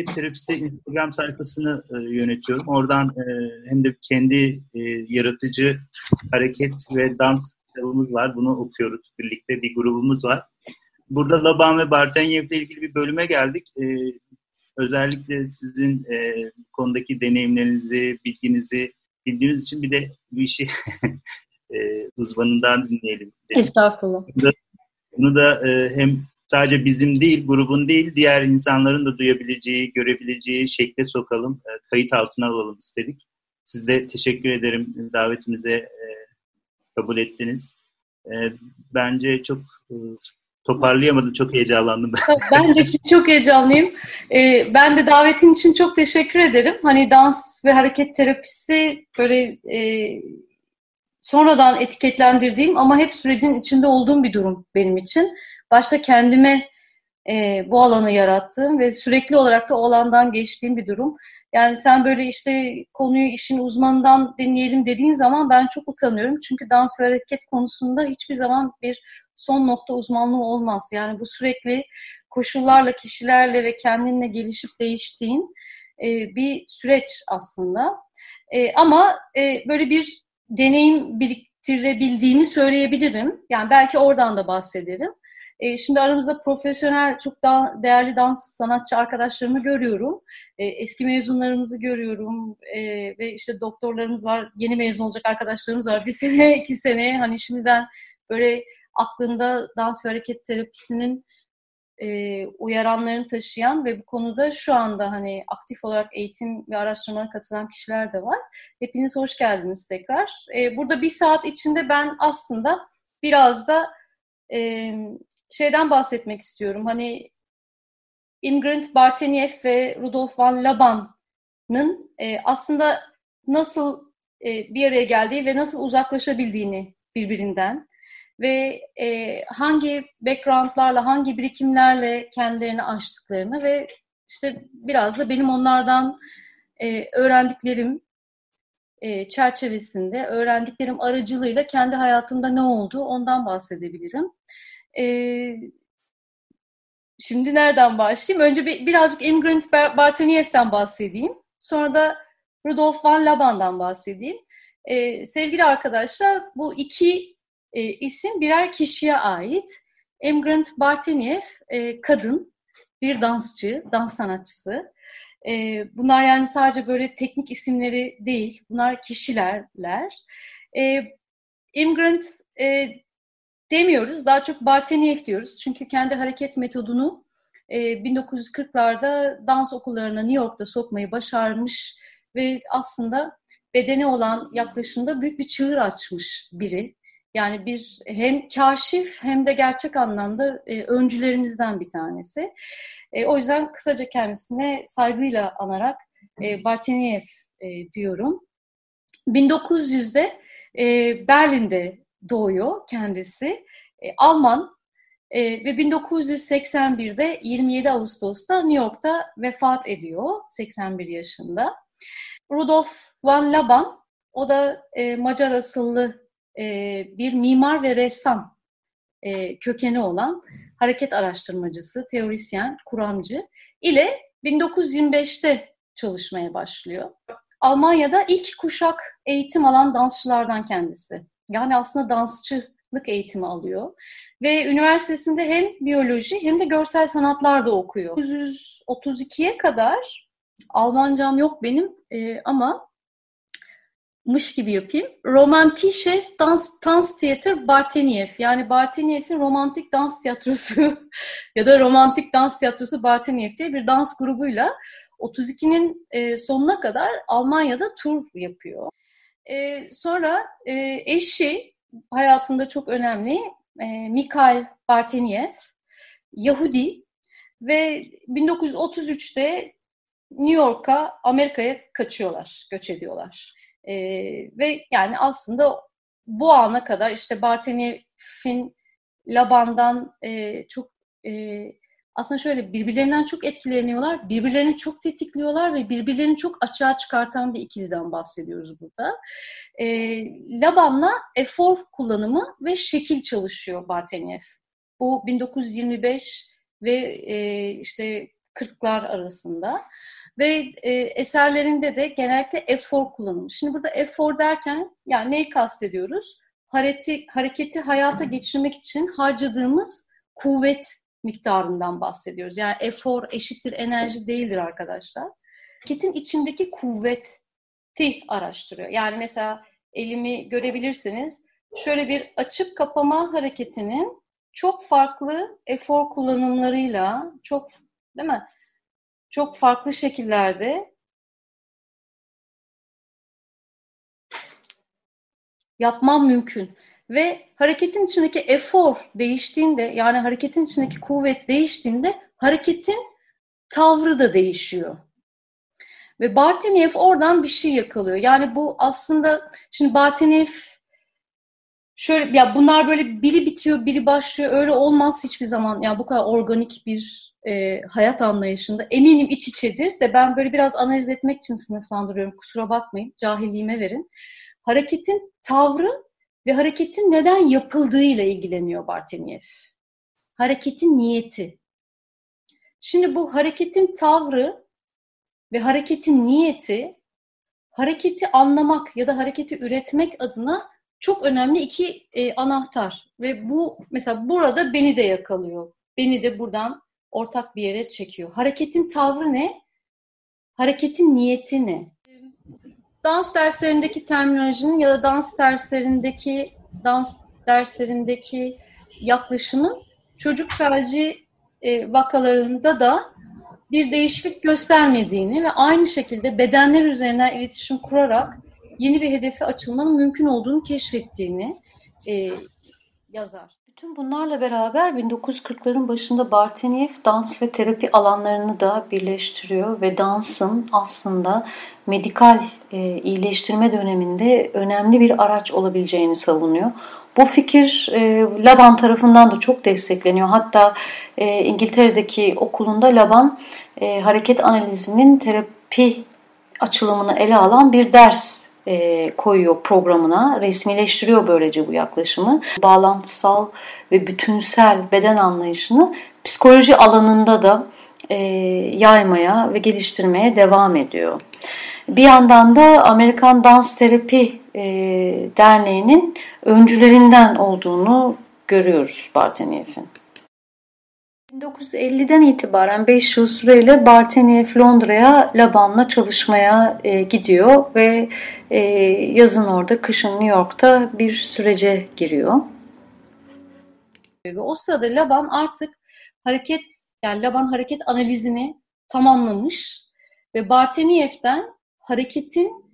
Hareket Terapisi Instagram sayfasını e, yönetiyorum. Oradan e, hem de kendi e, yaratıcı hareket ve dans kitabımız var. Bunu okuyoruz. Birlikte bir grubumuz var. Burada Laban ve Bartenyev ile ilgili bir bölüme geldik. E, özellikle sizin e, konudaki deneyimlerinizi, bilginizi bildiğiniz için bir de bu işi e, uzmanından dinleyelim. Dedim. Estağfurullah. Bunu da, bunu da e, hem sadece bizim değil, grubun değil, diğer insanların da duyabileceği, görebileceği şekle sokalım, e, kayıt altına alalım istedik. Siz de teşekkür ederim davetimize e, kabul ettiniz. E, bence çok e, toparlayamadım, çok heyecanlandım. ben de çok heyecanlıyım. Ben de davetin için çok teşekkür ederim. Hani dans ve hareket terapisi böyle sonradan etiketlendirdiğim ama hep sürecin içinde olduğum bir durum benim için başta kendime e, bu alanı yarattığım ve sürekli olarak da o alandan geçtiğim bir durum. Yani sen böyle işte konuyu işin uzmanından dinleyelim dediğin zaman ben çok utanıyorum. Çünkü dans ve hareket konusunda hiçbir zaman bir son nokta uzmanlığı olmaz. Yani bu sürekli koşullarla, kişilerle ve kendinle gelişip değiştiğin e, bir süreç aslında. E, ama e, böyle bir deneyim biriktirebildiğimi söyleyebilirim. Yani belki oradan da bahsederim. E, şimdi aramızda profesyonel, çok daha değerli dans sanatçı arkadaşlarımı görüyorum. E, eski mezunlarımızı görüyorum e, ve işte doktorlarımız var, yeni mezun olacak arkadaşlarımız var. Bir sene, iki sene hani şimdiden böyle aklında dans ve hareket terapisinin e, uyaranlarını taşıyan ve bu konuda şu anda hani aktif olarak eğitim ve araştırmalara katılan kişiler de var. Hepiniz hoş geldiniz tekrar. E, burada bir saat içinde ben aslında biraz da e, şeyden bahsetmek istiyorum. Hani Imgrant Barteniev ve Rudolf van Laban'ın e, aslında nasıl e, bir araya geldiği ve nasıl uzaklaşabildiğini birbirinden ve e, hangi backgroundlarla, hangi birikimlerle kendilerini açtıklarını ve işte biraz da benim onlardan e, öğrendiklerim e, çerçevesinde, öğrendiklerim aracılığıyla kendi hayatımda ne oldu ondan bahsedebilirim. E, şimdi nereden başlayayım? Önce bir, birazcık Immigrant Bartaniev'den bahsedeyim. Sonra da Rudolf van Laban'dan bahsedeyim. E, sevgili arkadaşlar, bu iki e, isim birer kişiye ait. Immigrant Barteniev e, kadın, bir dansçı, dans sanatçısı. E, bunlar yani sadece böyle teknik isimleri değil, bunlar kişilerler. E, Immigrant e, demiyoruz. Daha çok Barteniev diyoruz. Çünkü kendi hareket metodunu e, 1940'larda dans okullarına New York'ta sokmayı başarmış ve aslında bedene olan yaklaşımda büyük bir çığır açmış biri. Yani bir hem kaşif hem de gerçek anlamda e, öncülerimizden bir tanesi. E, o yüzden kısaca kendisine saygıyla anarak e, Barteniev e, diyorum. 1900'de e, Berlin'de doğuyor kendisi. E, Alman e, ve 1981'de 27 Ağustos'ta New York'ta vefat ediyor 81 yaşında. Rudolf van Laban o da e, Macar asıllı e, bir mimar ve ressam e, kökeni olan hareket araştırmacısı, teorisyen, kuramcı ile 1925'te çalışmaya başlıyor. Almanya'da ilk kuşak eğitim alan dansçılardan kendisi. Yani aslında dansçılık eğitimi alıyor. Ve üniversitesinde hem biyoloji hem de görsel sanatlar da okuyor. 1932'ye kadar Almancam yok benim e, ama mış gibi yapayım. Romantisches Dans, Tanztheater Barteniev. Yani Barteniev'in romantik dans tiyatrosu ya da romantik dans tiyatrosu Barteniev diye bir dans grubuyla 32'nin e, sonuna kadar Almanya'da tur yapıyor. E, sonra e, eşi hayatında çok önemli e, Mikhail Barteniev, Yahudi ve 1933'te New York'a, Amerika'ya kaçıyorlar, göç ediyorlar. E, ve yani aslında bu ana kadar işte Barteniev'in Laban'dan e, çok e, aslında şöyle birbirlerinden çok etkileniyorlar, birbirlerini çok tetikliyorlar ve birbirlerini çok açığa çıkartan bir ikiliden bahsediyoruz burada. E, Laban'la efor kullanımı ve şekil çalışıyor Barteniev. Bu 1925 ve e, işte 1940'lar arasında ve e, eserlerinde de genellikle efor kullanılmış. Şimdi burada efor derken yani neyi kastediyoruz? Hareketi, hareketi hayata geçirmek için harcadığımız kuvvet miktarından bahsediyoruz. Yani efor eşittir enerji değildir arkadaşlar. Hareketin içindeki kuvveti araştırıyor. Yani mesela elimi görebilirsiniz. Şöyle bir açıp kapama hareketinin çok farklı efor kullanımlarıyla, çok değil mi? Çok farklı şekillerde yapmam mümkün. Ve hareketin içindeki efor değiştiğinde, yani hareketin içindeki kuvvet değiştiğinde hareketin tavrı da değişiyor. Ve Barteniev oradan bir şey yakalıyor. Yani bu aslında şimdi Barteniev şöyle ya bunlar böyle biri bitiyor, biri başlıyor. Öyle olmaz hiçbir zaman. Ya bu kadar organik bir e, hayat anlayışında eminim iç içedir de ben böyle biraz analiz etmek için sınıflandırıyorum. Kusura bakmayın. Cahilliğime verin. Hareketin tavrı ve hareketin neden yapıldığıyla ilgileniyor Barteniev. Hareketin niyeti. Şimdi bu hareketin tavrı ve hareketin niyeti hareketi anlamak ya da hareketi üretmek adına çok önemli iki e, anahtar ve bu mesela burada beni de yakalıyor. Beni de buradan ortak bir yere çekiyor. Hareketin tavrı ne? Hareketin niyeti ne? Dans derslerindeki terminolojinin ya da dans derslerindeki dans derslerindeki yaklaşımın çocuk felci e, vakalarında da bir değişiklik göstermediğini ve aynı şekilde bedenler üzerinden iletişim kurarak yeni bir hedefe açılmanın mümkün olduğunu keşfettiğini e, yazar. Bütün bunlarla beraber 1940'ların başında Barteniev dans ve terapi alanlarını da birleştiriyor ve dansın aslında medikal e, iyileştirme döneminde önemli bir araç olabileceğini savunuyor. Bu fikir e, Laban tarafından da çok destekleniyor. Hatta e, İngiltere'deki okulunda Laban e, hareket analizinin terapi açılımını ele alan bir ders e, koyuyor programına. Resmileştiriyor böylece bu yaklaşımı. Bağlantısal ve bütünsel beden anlayışını psikoloji alanında da e, yaymaya ve geliştirmeye devam ediyor. Bir yandan da Amerikan Dans Terapi e, Derneği'nin öncülerinden olduğunu görüyoruz Barteniev'in. 1950'den itibaren 5 yıl süreyle Barteniev Londra'ya Laban'la çalışmaya e, gidiyor ve e, yazın orada, kışın New York'ta bir sürece giriyor. Ve o sırada Laban artık hareket, yani Laban hareket analizini tamamlamış ve Barteniev'den hareketin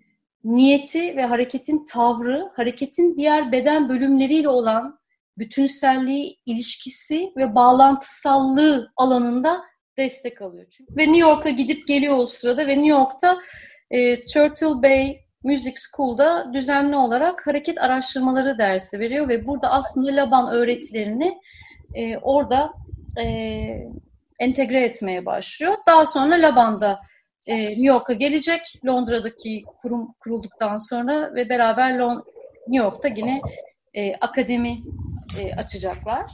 niyeti ve hareketin tavrı, hareketin diğer beden bölümleriyle olan bütünselliği, ilişkisi ve bağlantısallığı alanında destek alıyor. Çünkü. Ve New York'a gidip geliyor o sırada ve New York'ta e, Turtle Bay Music School'da düzenli olarak hareket araştırmaları dersi veriyor ve burada aslında Laban öğretilerini e, orada e, entegre etmeye başlıyor. Daha sonra Laban'da e, New York'a gelecek. Londra'daki kurum kurulduktan sonra ve beraber Lon New York'ta yine e, akademi e, açacaklar.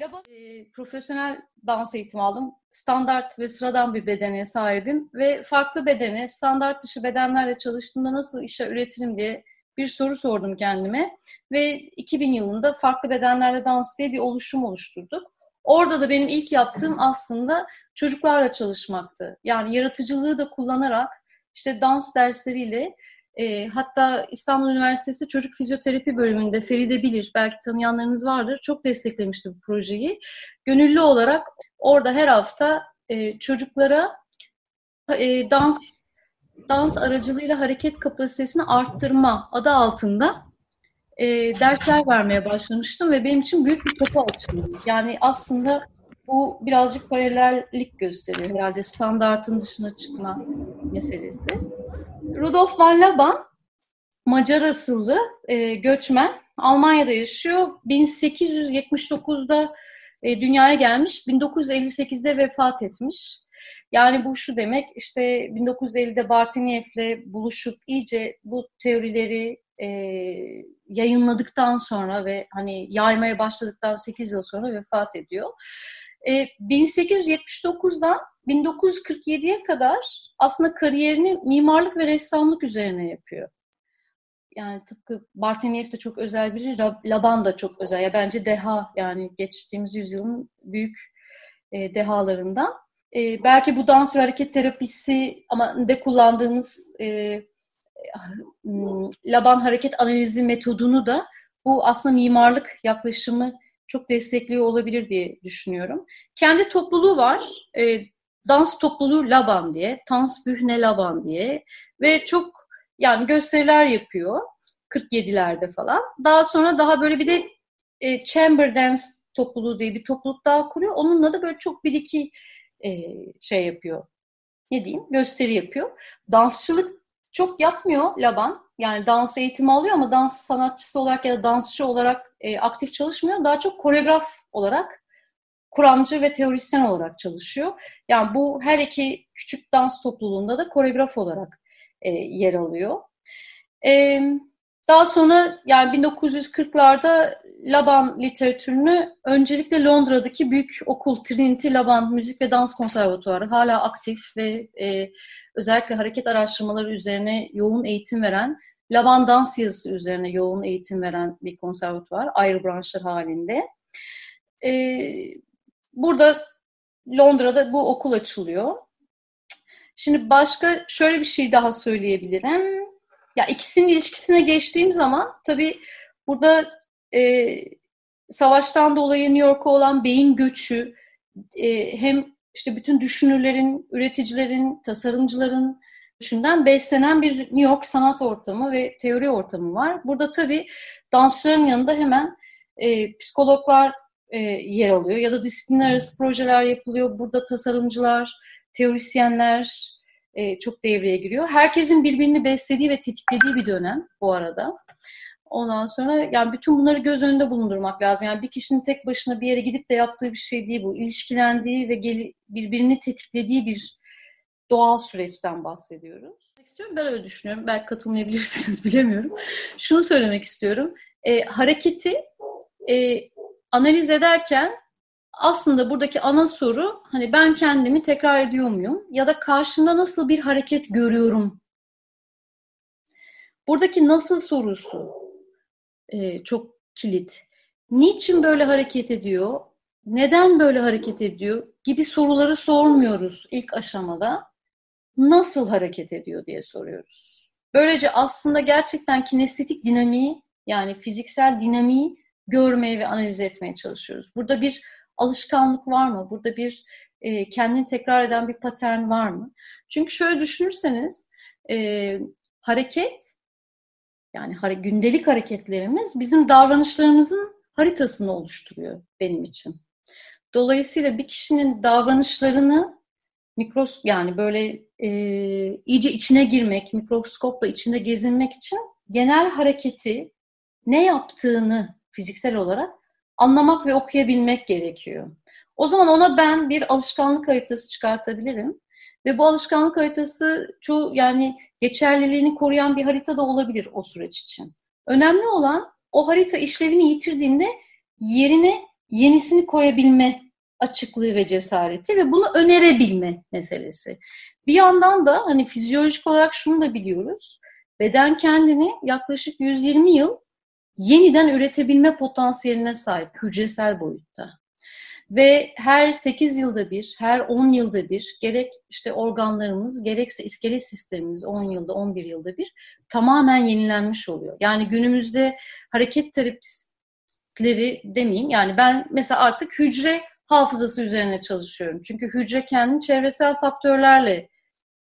Laban, e, profesyonel dans eğitimi aldım. Standart ve sıradan bir bedene sahibim ve farklı bedene, standart dışı bedenlerle çalıştığımda nasıl işe üretirim diye bir soru sordum kendime ve 2000 yılında farklı bedenlerle dans diye bir oluşum oluşturduk. Orada da benim ilk yaptığım aslında çocuklarla çalışmaktı. Yani yaratıcılığı da kullanarak işte dans dersleriyle e, hatta İstanbul Üniversitesi Çocuk Fizyoterapi bölümünde Feride Bilir, belki tanıyanlarınız vardır, çok desteklemişti bu projeyi. Gönüllü olarak orada her hafta e, çocuklara e, dans dans aracılığıyla hareket kapasitesini arttırma adı altında e, dersler vermeye başlamıştım ve benim için büyük bir kapı açıldı. Yani aslında bu birazcık paralellik gösteriyor herhalde standartın dışına çıkma meselesi. Rudolf van Laban Macar asıllı e, göçmen. Almanya'da yaşıyor. 1879'da e, dünyaya gelmiş. 1958'de vefat etmiş. Yani bu şu demek işte 1950'de Bartiniev'le buluşup iyice bu teorileri e, yayınladıktan sonra ve hani yaymaya başladıktan 8 yıl sonra vefat ediyor. E, 1879'dan 1947'ye kadar aslında kariyerini mimarlık ve ressamlık üzerine yapıyor. Yani tıpkı Barteniev de çok özel biri, Laban da çok özel. Ya bence deha yani geçtiğimiz yüzyılın büyük e, dehalarından. E, belki bu dans ve hareket terapisi ama de kullandığımız e, hmm, Laban hareket analizi metodunu da bu aslında mimarlık yaklaşımı çok destekliyor olabilir diye düşünüyorum. Kendi topluluğu var. E, dans topluluğu Laban diye, Tanzbühne Laban diye ve çok yani gösteriler yapıyor 47'lerde falan. Daha sonra daha böyle bir de e, Chamber Dance topluluğu diye bir topluluk daha kuruyor. Onunla da böyle çok bir iki e, şey yapıyor. Ne diyeyim? Gösteri yapıyor. Dansçılık çok yapmıyor Laban. Yani dans eğitimi alıyor ama dans sanatçısı olarak ya da dansçı olarak e, aktif çalışmıyor. Daha çok koreograf olarak kuramcı ve teorisyen olarak çalışıyor. Yani bu her iki küçük dans topluluğunda da koreograf olarak e, yer alıyor. E, daha sonra yani 1940'larda Laban literatürünü öncelikle Londra'daki büyük okul Trinity Laban Müzik ve Dans Konservatuarı hala aktif ve e, özellikle hareket araştırmaları üzerine yoğun eğitim veren, Laban dans yazısı üzerine yoğun eğitim veren bir konservatuvar ayrı branşlar halinde. E, burada Londra'da bu okul açılıyor. Şimdi başka şöyle bir şey daha söyleyebilirim. Ya ikisinin ilişkisine geçtiğim zaman tabii burada e, savaştan dolayı New York'a olan beyin göçü e, hem işte bütün düşünürlerin, üreticilerin, tasarımcıların düşünden beslenen bir New York sanat ortamı ve teori ortamı var. Burada tabii dansçıların yanında hemen e, psikologlar e, yer alıyor ya da disiplinler arası projeler yapılıyor. Burada tasarımcılar, teorisyenler e, çok devreye giriyor. Herkesin birbirini beslediği ve tetiklediği bir dönem bu arada. Ondan sonra yani bütün bunları göz önünde bulundurmak lazım. Yani bir kişinin tek başına bir yere gidip de yaptığı bir şey değil bu. İlişkilendiği ve gel- birbirini tetiklediği bir doğal süreçten bahsediyoruz. Ben öyle düşünüyorum. Belki katılmayabilirsiniz bilemiyorum. Şunu söylemek istiyorum. E, hareketi e, analiz ederken aslında buradaki ana soru hani ben kendimi tekrar ediyor muyum? Ya da karşımda nasıl bir hareket görüyorum? Buradaki nasıl sorusu e, çok kilit. Niçin böyle hareket ediyor? Neden böyle hareket ediyor? Gibi soruları sormuyoruz ilk aşamada. Nasıl hareket ediyor diye soruyoruz. Böylece aslında gerçekten kinestetik dinamiği yani fiziksel dinamiği görmeye ve analiz etmeye çalışıyoruz. Burada bir alışkanlık var mı? Burada bir e, kendini tekrar eden bir patern var mı? Çünkü şöyle düşünürseniz e, hareket yani gündelik hareketlerimiz bizim davranışlarımızın haritasını oluşturuyor benim için. Dolayısıyla bir kişinin davranışlarını mikros yani böyle e, iyice içine girmek, mikroskopla içinde gezinmek için genel hareketi ne yaptığını fiziksel olarak anlamak ve okuyabilmek gerekiyor. O zaman ona ben bir alışkanlık haritası çıkartabilirim. Ve bu alışkanlık haritası çoğu yani geçerliliğini koruyan bir harita da olabilir o süreç için. Önemli olan o harita işlevini yitirdiğinde yerine yenisini koyabilme açıklığı ve cesareti ve bunu önerebilme meselesi. Bir yandan da hani fizyolojik olarak şunu da biliyoruz. Beden kendini yaklaşık 120 yıl yeniden üretebilme potansiyeline sahip hücresel boyutta. Ve her 8 yılda bir, her 10 yılda bir gerek işte organlarımız gerekse iskelet sistemimiz 10 yılda 11 yılda bir tamamen yenilenmiş oluyor. Yani günümüzde hareket terapistleri demeyeyim yani ben mesela artık hücre hafızası üzerine çalışıyorum. Çünkü hücre kendini çevresel faktörlerle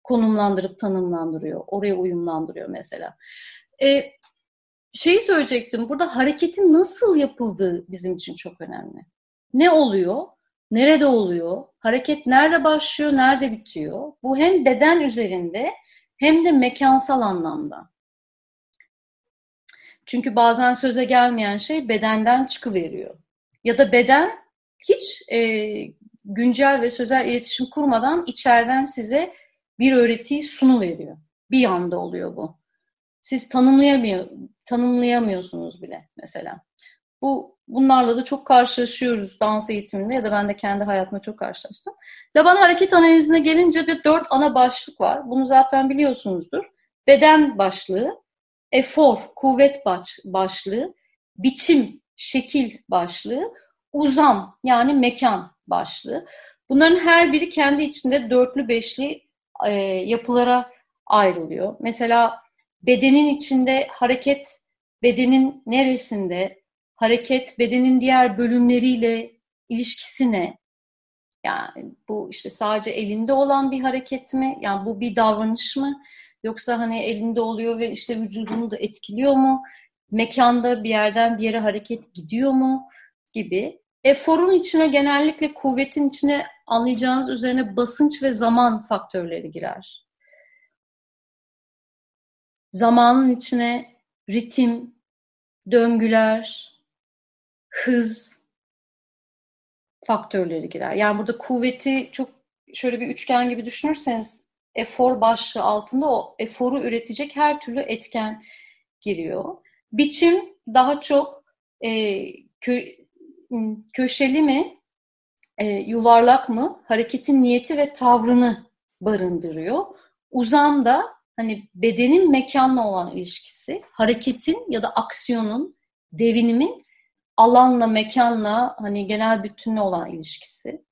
konumlandırıp tanımlandırıyor. Oraya uyumlandırıyor mesela. E, şeyi söyleyecektim. Burada hareketin nasıl yapıldığı bizim için çok önemli. Ne oluyor? Nerede oluyor? Hareket nerede başlıyor, nerede bitiyor? Bu hem beden üzerinde hem de mekansal anlamda. Çünkü bazen söze gelmeyen şey bedenden çıkıveriyor. Ya da beden hiç e, güncel ve sözel iletişim kurmadan içeriden size bir öğretiyi sunu veriyor. Bir anda oluyor bu. Siz tanımlayamıyor, tanımlayamıyorsunuz bile mesela. Bu bunlarla da çok karşılaşıyoruz dans eğitiminde ya da ben de kendi hayatımda çok karşılaştım. Laban hareket analizine gelince de dört ana başlık var. Bunu zaten biliyorsunuzdur. Beden başlığı, efor, kuvvet baş, başlığı, biçim, şekil başlığı, uzam yani mekan başlığı. Bunların her biri kendi içinde dörtlü beşli e, yapılara ayrılıyor. Mesela bedenin içinde hareket bedenin neresinde, hareket bedenin diğer bölümleriyle ilişkisi ne? Yani bu işte sadece elinde olan bir hareket mi? Yani bu bir davranış mı? Yoksa hani elinde oluyor ve işte vücudunu da etkiliyor mu? Mekanda bir yerden bir yere hareket gidiyor mu? Gibi. Eforun içine genellikle kuvvetin içine anlayacağınız üzerine basınç ve zaman faktörleri girer. Zamanın içine ritim, döngüler, hız faktörleri girer. Yani burada kuvveti çok şöyle bir üçgen gibi düşünürseniz efor başlığı altında o eforu üretecek her türlü etken giriyor. Biçim daha çok e, kö, köşeli mi, e, yuvarlak mı, hareketin niyeti ve tavrını barındırıyor. Uzam da hani bedenin mekanla olan ilişkisi, hareketin ya da aksiyonun, devinimin alanla, mekanla hani genel bütünle olan ilişkisi.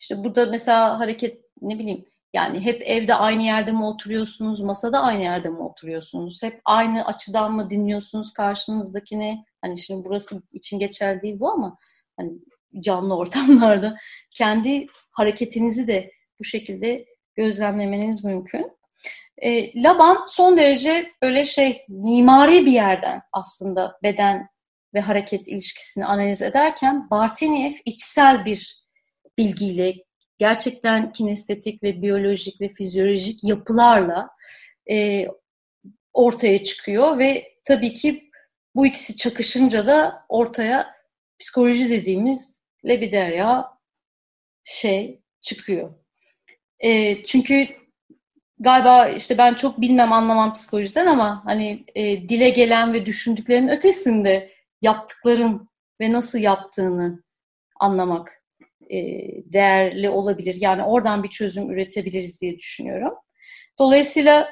İşte burada mesela hareket ne bileyim yani hep evde aynı yerde mi oturuyorsunuz, masada aynı yerde mi oturuyorsunuz? Hep aynı açıdan mı dinliyorsunuz karşınızdakini? Hani şimdi burası için geçerli değil bu ama hani canlı ortamlarda kendi hareketinizi de bu şekilde gözlemlemeniz mümkün. E, Laban son derece böyle şey mimari bir yerden aslında beden ve hareket ilişkisini analiz ederken Barteniev içsel bir bilgiyle gerçekten kinestetik ve biyolojik ve fizyolojik yapılarla e, ortaya çıkıyor ve tabii ki bu ikisi çakışınca da ortaya psikoloji dediğimiz lebiderya şey çıkıyor. E, çünkü galiba işte ben çok bilmem anlamam psikolojiden ama hani e, dile gelen ve düşündüklerin ötesinde yaptıkların ve nasıl yaptığını anlamak e, değerli olabilir. Yani oradan bir çözüm üretebiliriz diye düşünüyorum. Dolayısıyla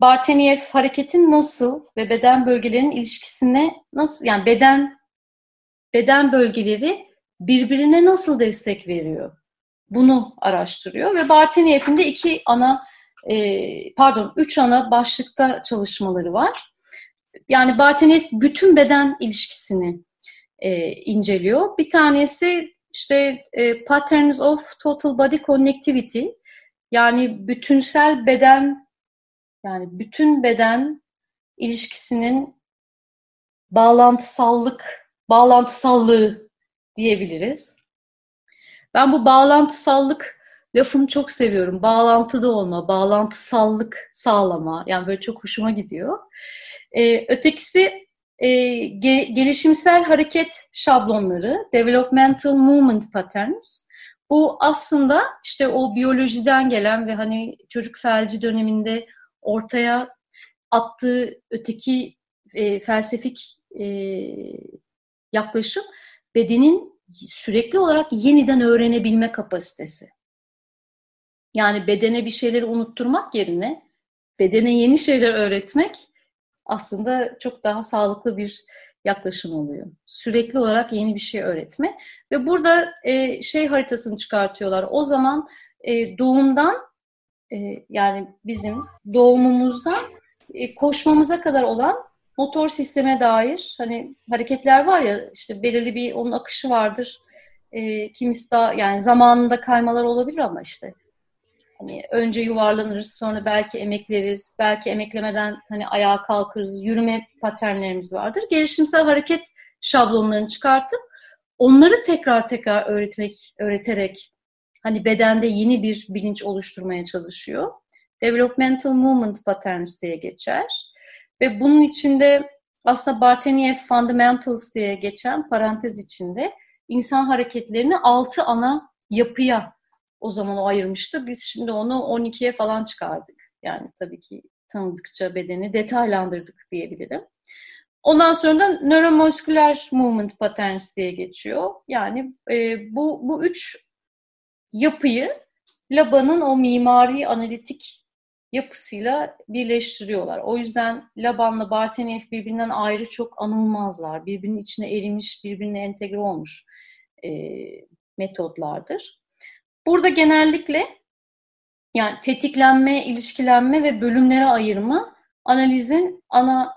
Barteniev hareketin nasıl ve beden bölgelerinin ilişkisine nasıl yani beden beden bölgeleri birbirine nasıl destek veriyor? Bunu araştırıyor ve Barteniev'in de iki ana e, pardon üç ana başlıkta çalışmaları var. Yani Barteniev bütün beden ilişkisini e, inceliyor. Bir tanesi işte e, Patterns of Total Body Connectivity yani bütünsel beden yani bütün beden ilişkisinin bağlantısallık, bağlantısallığı diyebiliriz. Ben bu bağlantısallık lafını çok seviyorum. Bağlantıda olma, bağlantısallık sağlama. Yani böyle çok hoşuma gidiyor. Ee, ötekisi e, ge, gelişimsel hareket şablonları, developmental movement patterns. Bu aslında işte o biyolojiden gelen ve hani çocuk felci döneminde ortaya attığı öteki e, felsefik e, yaklaşım bedenin sürekli olarak yeniden öğrenebilme kapasitesi. Yani bedene bir şeyleri unutturmak yerine bedene yeni şeyler öğretmek aslında çok daha sağlıklı bir yaklaşım oluyor. Sürekli olarak yeni bir şey öğretme ve burada e, şey haritasını çıkartıyorlar. O zaman e, doğumdan e, yani bizim doğumumuzdan e, koşmamıza kadar olan motor sisteme dair hani hareketler var ya işte belirli bir onun akışı vardır. E, kimisi daha yani zamanında kaymalar olabilir ama işte Hani önce yuvarlanırız, sonra belki emekleriz, belki emeklemeden hani ayağa kalkarız, yürüme paternlerimiz vardır. Gelişimsel hareket şablonlarını çıkartıp onları tekrar tekrar öğretmek, öğreterek hani bedende yeni bir bilinç oluşturmaya çalışıyor. Developmental Movement Patterns diye geçer. Ve bunun içinde aslında Barteniev Fundamentals diye geçen parantez içinde insan hareketlerini altı ana yapıya o zaman o ayırmıştı. Biz şimdi onu 12'ye falan çıkardık. Yani tabii ki tanıdıkça bedeni detaylandırdık diyebilirim. Ondan sonra da nöromusküler movement patterns diye geçiyor. Yani e, bu, bu üç yapıyı Laban'ın o mimari analitik yapısıyla birleştiriyorlar. O yüzden Laban'la Barteniev birbirinden ayrı çok anılmazlar. Birbirinin içine erimiş, birbirine entegre olmuş e, metodlardır. Burada genellikle yani tetiklenme, ilişkilenme ve bölümlere ayırma analizin ana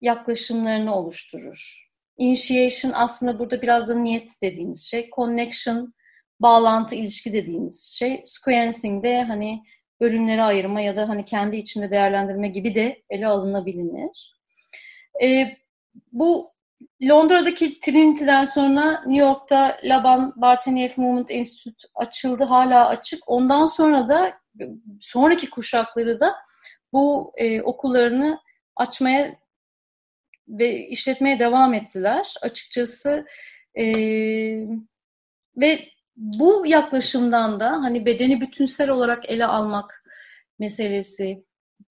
yaklaşımlarını oluşturur. Initiation aslında burada biraz da niyet dediğimiz şey. Connection, bağlantı, ilişki dediğimiz şey. Sequencing de hani bölümlere ayırma ya da hani kendi içinde değerlendirme gibi de ele alınabilir. E, bu Londra'daki Trinity'den sonra New York'ta Laban Barteniev Movement Institute açıldı, hala açık. Ondan sonra da sonraki kuşakları da bu e, okullarını açmaya ve işletmeye devam ettiler açıkçası. E, ve bu yaklaşımdan da hani bedeni bütünsel olarak ele almak meselesi,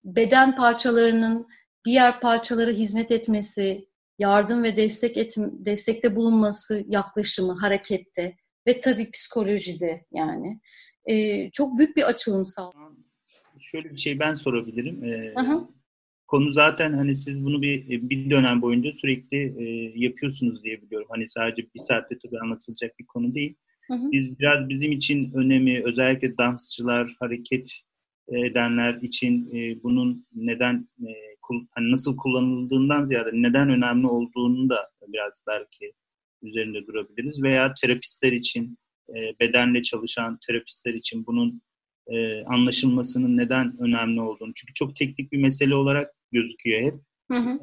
beden parçalarının diğer parçalara hizmet etmesi, yardım ve destek et, destekte bulunması yaklaşımı harekette ve tabii psikolojide yani e, çok büyük bir açılım sağlıyor. Şöyle bir şey ben sorabilirim. Ee, konu zaten hani siz bunu bir bir dönem boyunca sürekli e, yapıyorsunuz diye biliyorum. Hani sadece bir saatte tabii anlatılacak bir konu değil. Hı hı. Biz biraz bizim için önemi özellikle dansçılar, hareket edenler için e, bunun neden e, hani nasıl kullanıldığından ziyade neden önemli olduğunu da biraz belki üzerinde durabiliriz veya terapistler için e, bedenle çalışan terapistler için bunun e, anlaşılmasının neden önemli olduğunu çünkü çok teknik bir mesele olarak gözüküyor hep. Hı hı.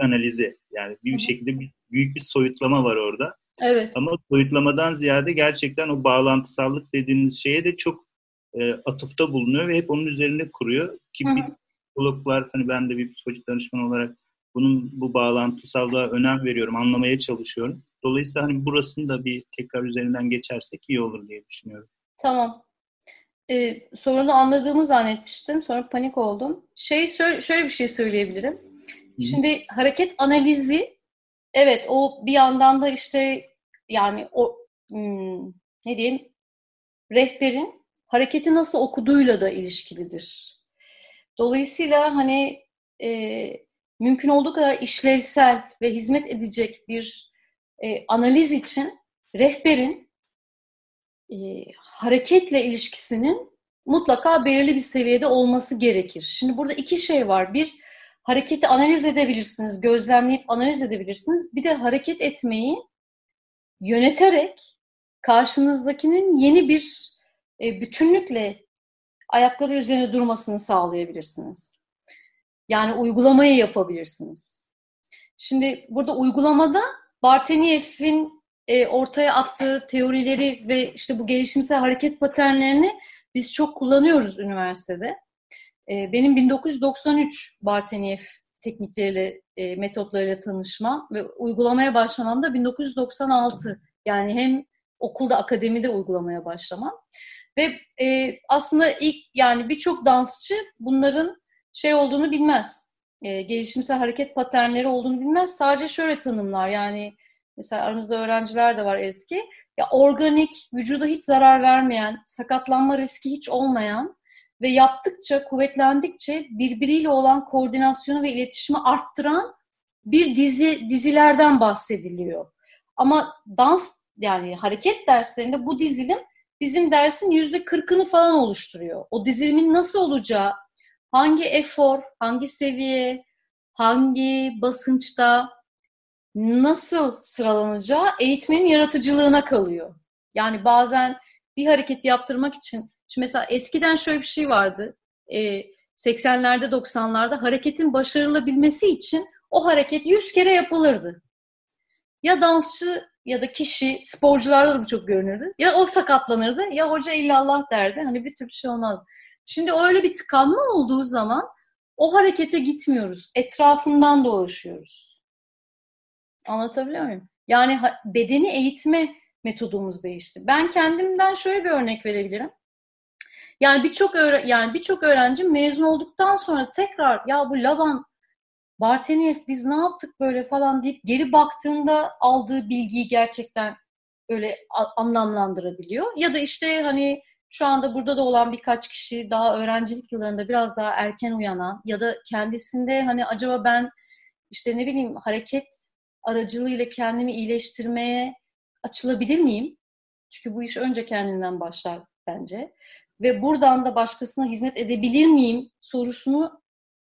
analizi yani bir, hı hı. şekilde bir, büyük bir soyutlama var orada. Evet. Ama soyutlamadan ziyade gerçekten o bağlantısallık dediğiniz şeye de çok e, atıfta bulunuyor ve hep onun üzerine kuruyor. Ki bir psikologlar, hani ben de bir psikolojik danışman olarak bunun bu bağlantısallığa önem veriyorum, anlamaya çalışıyorum. Dolayısıyla hani burasını da bir tekrar üzerinden geçersek iyi olur diye düşünüyorum. Tamam. Ee, sorunu anladığımı zannetmiştim. Sonra panik oldum. Şey şöyle bir şey söyleyebilirim. Hı. Şimdi hareket analizi evet o bir yandan da işte yani o hmm, ne diyeyim rehberin hareketi nasıl okuduğuyla da ilişkilidir. Dolayısıyla hani e, mümkün olduğu kadar işlevsel ve hizmet edecek bir e, analiz için rehberin e, hareketle ilişkisinin mutlaka belirli bir seviyede olması gerekir. Şimdi burada iki şey var. Bir, hareketi analiz edebilirsiniz, gözlemleyip analiz edebilirsiniz. Bir de hareket etmeyi yöneterek karşınızdakinin yeni bir e, bütünlükle ayakları üzerine durmasını sağlayabilirsiniz. Yani uygulamayı yapabilirsiniz. Şimdi burada uygulamada Barteniev'in e, ortaya attığı teorileri ve işte bu gelişimsel hareket paternlerini biz çok kullanıyoruz üniversitede. E, benim 1993 Barteniev teknikleriyle, e, metotlarıyla tanışmam ve uygulamaya başlamam da 1996. Yani hem okulda, akademide uygulamaya başlamam. Ve e, aslında ilk yani birçok dansçı bunların şey olduğunu bilmez. E, gelişimsel hareket paternleri olduğunu bilmez. Sadece şöyle tanımlar yani mesela aranızda öğrenciler de var eski. Ya organik, vücuda hiç zarar vermeyen, sakatlanma riski hiç olmayan ve yaptıkça, kuvvetlendikçe birbiriyle olan koordinasyonu ve iletişimi arttıran bir dizi dizilerden bahsediliyor. Ama dans yani hareket derslerinde bu dizilim bizim dersin yüzde kırkını falan oluşturuyor. O dizilimin nasıl olacağı, hangi efor, hangi seviye, hangi basınçta nasıl sıralanacağı eğitmenin yaratıcılığına kalıyor. Yani bazen bir hareket yaptırmak için, şimdi mesela eskiden şöyle bir şey vardı, 80'lerde 90'larda hareketin başarılabilmesi için o hareket 100 kere yapılırdı. Ya dansçı ya da kişi sporcularda da bu çok görünürdü. Ya o sakatlanırdı ya hoca illallah derdi. Hani bir türlü şey olmaz. Şimdi öyle bir tıkanma olduğu zaman o harekete gitmiyoruz. Etrafından dolaşıyoruz. Anlatabiliyor muyum? Yani bedeni eğitme metodumuz değişti. Ben kendimden şöyle bir örnek verebilirim. Yani birçok yani birçok öğrenci mezun olduktan sonra tekrar ya bu Laban Barteniev biz ne yaptık böyle falan deyip geri baktığında aldığı bilgiyi gerçekten böyle anlamlandırabiliyor. Ya da işte hani şu anda burada da olan birkaç kişi daha öğrencilik yıllarında biraz daha erken uyanan ya da kendisinde hani acaba ben işte ne bileyim hareket aracılığıyla kendimi iyileştirmeye açılabilir miyim? Çünkü bu iş önce kendinden başlar bence. Ve buradan da başkasına hizmet edebilir miyim sorusunu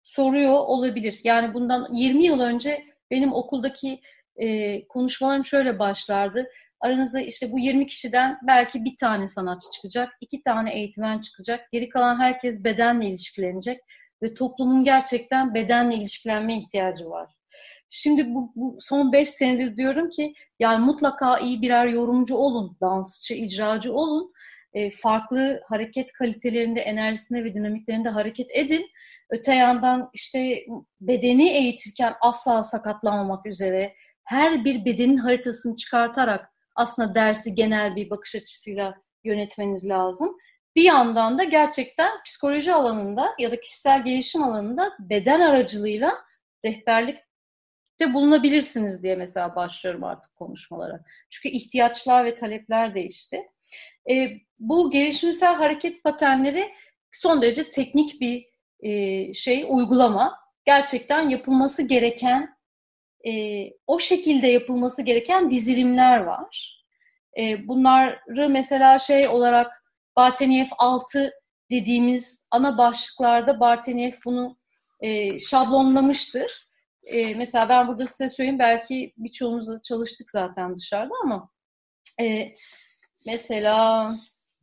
soruyor olabilir. Yani bundan 20 yıl önce benim okuldaki e, konuşmalarım şöyle başlardı. Aranızda işte bu 20 kişiden belki bir tane sanatçı çıkacak, iki tane eğitmen çıkacak. Geri kalan herkes bedenle ilişkilenecek ve toplumun gerçekten bedenle ilişkilenmeye ihtiyacı var. Şimdi bu, bu son beş senedir diyorum ki yani mutlaka iyi birer yorumcu olun, dansçı, icracı olun. E, farklı hareket kalitelerinde, enerjisinde ve dinamiklerinde hareket edin. Öte yandan işte bedeni eğitirken asla sakatlanmamak üzere her bir bedenin haritasını çıkartarak aslında dersi genel bir bakış açısıyla yönetmeniz lazım. Bir yandan da gerçekten psikoloji alanında ya da kişisel gelişim alanında beden aracılığıyla rehberlik de bulunabilirsiniz diye mesela başlıyorum artık konuşmalara. Çünkü ihtiyaçlar ve talepler değişti. E, bu gelişimsel hareket paternleri son derece teknik bir e, şey, uygulama. Gerçekten yapılması gereken, e, o şekilde yapılması gereken dizilimler var. E, bunları mesela şey olarak Barteniev 6 dediğimiz ana başlıklarda Barteniev bunu e, şablonlamıştır. E, mesela ben burada size söyleyeyim belki birçoğumuzla çalıştık zaten dışarıda ama e, mesela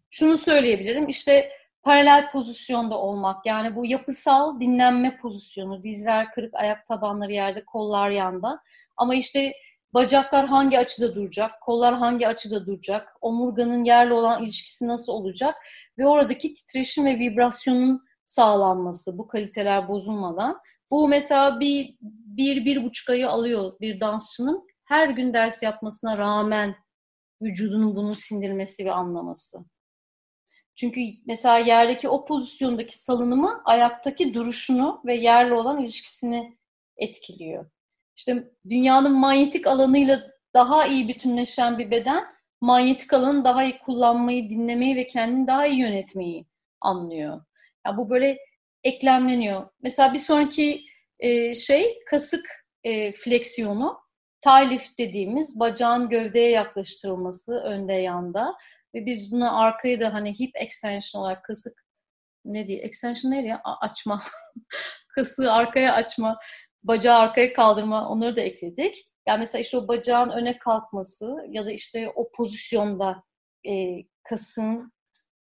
şunu söyleyebilirim işte paralel pozisyonda olmak yani bu yapısal dinlenme pozisyonu dizler kırık ayak tabanları yerde kollar yanda. Ama işte bacaklar hangi açıda duracak kollar hangi açıda duracak omurganın yerle olan ilişkisi nasıl olacak ve oradaki titreşim ve vibrasyonun sağlanması bu kaliteler bozulmadan. Bu mesela bir, bir, bir buçuk ayı alıyor bir dansçının. Her gün ders yapmasına rağmen vücudunun bunu sindirmesi ve anlaması. Çünkü mesela yerdeki o pozisyondaki salınımı ayaktaki duruşunu ve yerle olan ilişkisini etkiliyor. İşte dünyanın manyetik alanıyla daha iyi bütünleşen bir beden manyetik alanı daha iyi kullanmayı, dinlemeyi ve kendini daha iyi yönetmeyi anlıyor. Yani bu böyle eklemleniyor. Mesela bir sonraki e, şey kasık e, fleksiyonu, tie dediğimiz bacağın gövdeye yaklaştırılması önde yanda ve biz buna arkayı da hani hip extension olarak kasık ne diye extension neydi ya açma kasığı arkaya açma bacağı arkaya kaldırma onları da ekledik. Yani mesela işte o bacağın öne kalkması ya da işte o pozisyonda e, kasın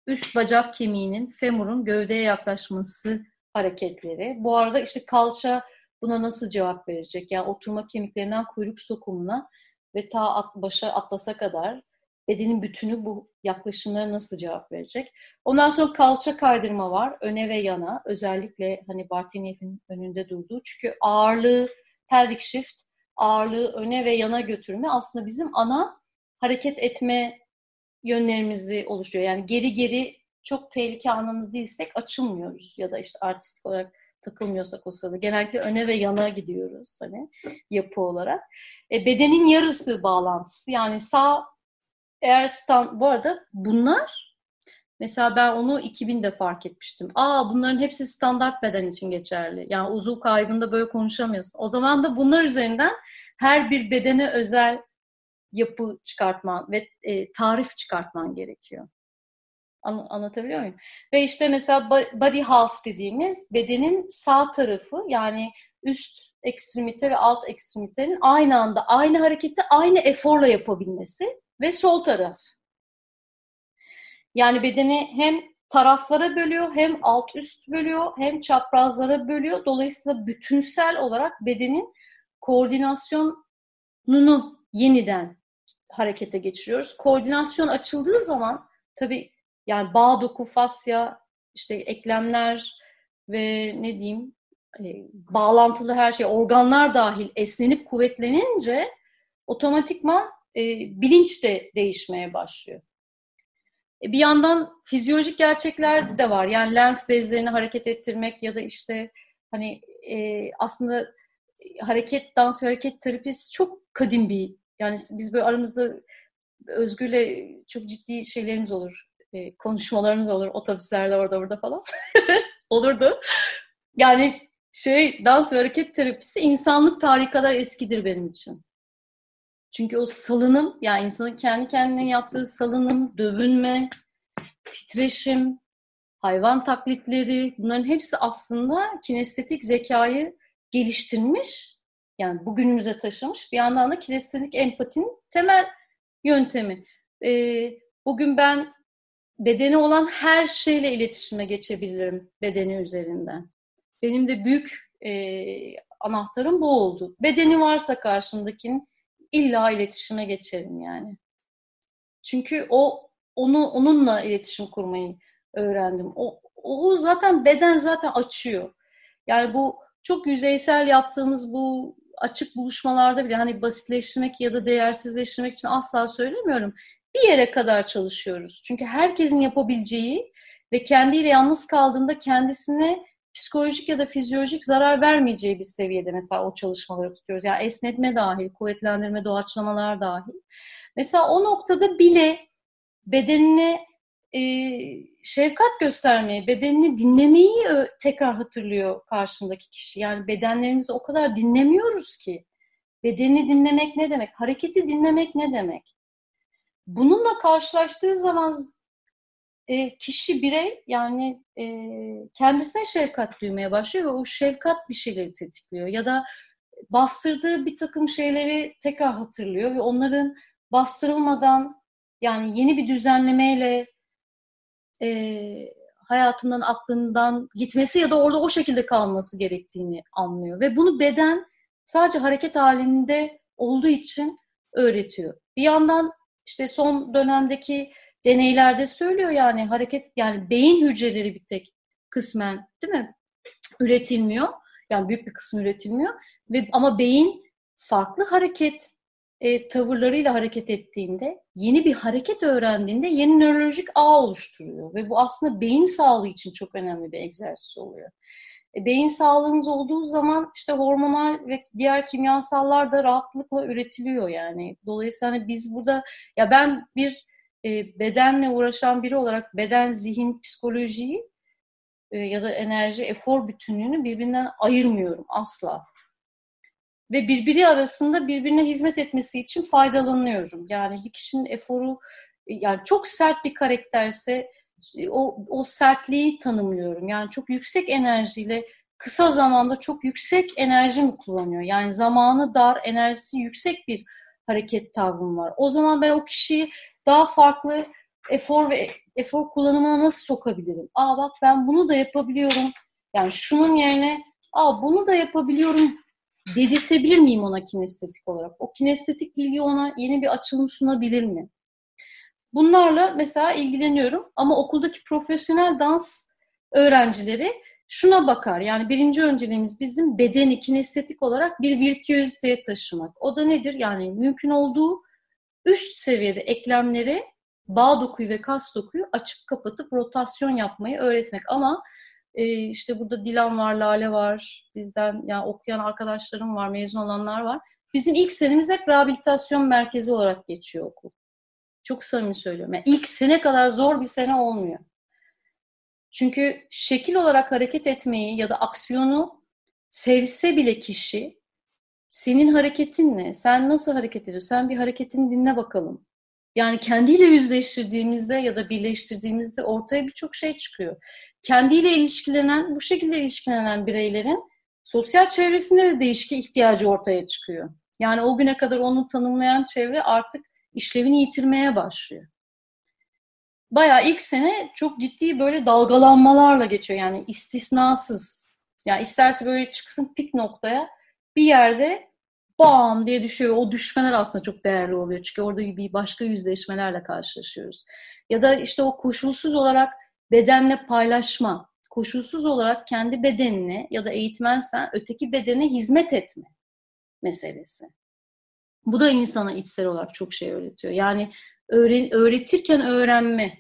üst bacak kemiğinin, femurun gövdeye yaklaşması hareketleri. Bu arada işte kalça buna nasıl cevap verecek? Yani oturma kemiklerinden kuyruk sokumuna ve ta at, başa atlasa kadar bedenin bütünü bu yaklaşımlara nasıl cevap verecek? Ondan sonra kalça kaydırma var. Öne ve yana. Özellikle hani Bartiniev'in önünde durduğu. Çünkü ağırlığı pelvic shift, ağırlığı öne ve yana götürme aslında bizim ana hareket etme yönlerimizi oluşuyor. Yani geri geri çok tehlike anında değilsek açılmıyoruz ya da işte artistik olarak takılmıyorsak o sırada. Genellikle öne ve yana gidiyoruz hani yapı olarak. E, bedenin yarısı bağlantısı yani sağ eğer stand, bu arada bunlar mesela ben onu 2000'de fark etmiştim. Aa bunların hepsi standart beden için geçerli. Yani uzuv kaybında böyle konuşamıyorsun. O zaman da bunlar üzerinden her bir bedene özel yapı çıkartman ve e, tarif çıkartman gerekiyor. An- anlatabiliyor muyum? Ve işte mesela body half dediğimiz bedenin sağ tarafı yani üst ekstremite ve alt ekstremitenin aynı anda aynı hareketi aynı eforla yapabilmesi ve sol taraf. Yani bedeni hem taraflara bölüyor, hem alt üst bölüyor, hem çaprazlara bölüyor. Dolayısıyla bütünsel olarak bedenin koordinasyonunu yeniden harekete geçiriyoruz. Koordinasyon açıldığı zaman tabii yani bağ doku, fasya, işte eklemler ve ne diyeyim e, bağlantılı her şey, organlar dahil esnenip kuvvetlenince otomatikman e, bilinç de değişmeye başlıyor. E, bir yandan fizyolojik gerçekler de var. Yani lenf bezlerini hareket ettirmek ya da işte hani e, aslında hareket, dans hareket terapisi çok kadim bir yani biz böyle aramızda Özgür'le çok ciddi şeylerimiz olur. E, konuşmalarımız olur otobüslerde orada burada falan. Olurdu. Yani şey dans ve hareket terapisi insanlık tarihi kadar eskidir benim için. Çünkü o salınım yani insanın kendi kendine yaptığı salınım, dövünme, titreşim, hayvan taklitleri bunların hepsi aslında kinestetik zekayı geliştirmiş. Yani bugünümüze taşımış. Bir yandan da kinestetik empatinin temel yöntemi. Ee, bugün ben bedeni olan her şeyle iletişime geçebilirim bedeni üzerinden. Benim de büyük e, anahtarım bu oldu. Bedeni varsa karşımdakinin illa iletişime geçerim yani. Çünkü o onu onunla iletişim kurmayı öğrendim. O, o zaten beden zaten açıyor. Yani bu çok yüzeysel yaptığımız bu açık buluşmalarda bile hani basitleştirmek ya da değersizleştirmek için asla söylemiyorum. Bir yere kadar çalışıyoruz. Çünkü herkesin yapabileceği ve kendiyle yalnız kaldığında kendisine psikolojik ya da fizyolojik zarar vermeyeceği bir seviyede mesela o çalışmaları tutuyoruz. Yani esnetme dahil, kuvvetlendirme, doğaçlamalar dahil. Mesela o noktada bile bedenine e, şefkat göstermeyi, bedenini dinlemeyi tekrar hatırlıyor karşındaki kişi. Yani bedenlerimizi o kadar dinlemiyoruz ki. Bedeni dinlemek ne demek? Hareketi dinlemek ne demek? Bununla karşılaştığı zaman e, kişi birey yani e, kendisine şefkat duymaya başlıyor ve o şefkat bir şeyleri tetikliyor. Ya da bastırdığı bir takım şeyleri tekrar hatırlıyor ve onların bastırılmadan yani yeni bir düzenlemeyle e, hayatından, aklından gitmesi ya da orada o şekilde kalması gerektiğini anlıyor. Ve bunu beden sadece hareket halinde olduğu için öğretiyor. Bir yandan işte son dönemdeki deneylerde söylüyor yani hareket yani beyin hücreleri bir tek kısmen değil mi? Üretilmiyor. Yani büyük bir kısmı üretilmiyor. Ve ama beyin farklı hareket e, tavırlarıyla hareket ettiğinde, yeni bir hareket öğrendiğinde yeni nörolojik ağ oluşturuyor. Ve bu aslında beyin sağlığı için çok önemli bir egzersiz oluyor. E, beyin sağlığınız olduğu zaman işte hormonal ve diğer kimyasallar da rahatlıkla üretiliyor yani. Dolayısıyla hani biz burada, ya ben bir e, bedenle uğraşan biri olarak beden, zihin, psikolojiyi e, ya da enerji, efor bütünlüğünü birbirinden ayırmıyorum asla ve birbiri arasında birbirine hizmet etmesi için faydalanıyorum. Yani bir kişinin eforu yani çok sert bir karakterse o, o sertliği tanımlıyorum. Yani çok yüksek enerjiyle kısa zamanda çok yüksek enerji mi kullanıyor? Yani zamanı dar, enerjisi yüksek bir hareket tavrım var. O zaman ben o kişiyi daha farklı efor ve efor kullanımına nasıl sokabilirim? Aa bak ben bunu da yapabiliyorum. Yani şunun yerine aa bunu da yapabiliyorum dedirtebilir miyim ona kinestetik olarak? O kinestetik bilgi ona yeni bir açılım sunabilir mi? Bunlarla mesela ilgileniyorum ama okuldaki profesyonel dans öğrencileri şuna bakar. Yani birinci önceliğimiz bizim bedeni kinestetik olarak bir virtüöziteye taşımak. O da nedir? Yani mümkün olduğu üst seviyede eklemleri, bağ dokuyu ve kas dokuyu açıp kapatıp rotasyon yapmayı öğretmek. Ama e, işte burada Dilan var, Lale var, bizden yani okuyan arkadaşlarım var, mezun olanlar var. Bizim ilk senemiz hep rehabilitasyon merkezi olarak geçiyor okul. Çok samimi söylüyorum. Yani ilk sene kadar zor bir sene olmuyor. Çünkü şekil olarak hareket etmeyi ya da aksiyonu sevse bile kişi senin hareketin ne? Sen nasıl hareket ediyorsun? Sen bir hareketini dinle bakalım. Yani kendiyle yüzleştirdiğimizde ya da birleştirdiğimizde ortaya birçok şey çıkıyor. Kendiyle ilişkilenen, bu şekilde ilişkilenen bireylerin sosyal çevresinde de değişke ihtiyacı ortaya çıkıyor. Yani o güne kadar onu tanımlayan çevre artık işlevini yitirmeye başlıyor. Bayağı ilk sene çok ciddi böyle dalgalanmalarla geçiyor. Yani istisnasız. Yani isterse böyle çıksın pik noktaya bir yerde bam diye düşüyor. O düşmeler aslında çok değerli oluyor. Çünkü orada bir başka yüzleşmelerle karşılaşıyoruz. Ya da işte o koşulsuz olarak bedenle paylaşma, koşulsuz olarak kendi bedenine ya da eğitmensen öteki bedene hizmet etme meselesi. Bu da insana içsel olarak çok şey öğretiyor. Yani öğren öğretirken öğrenme,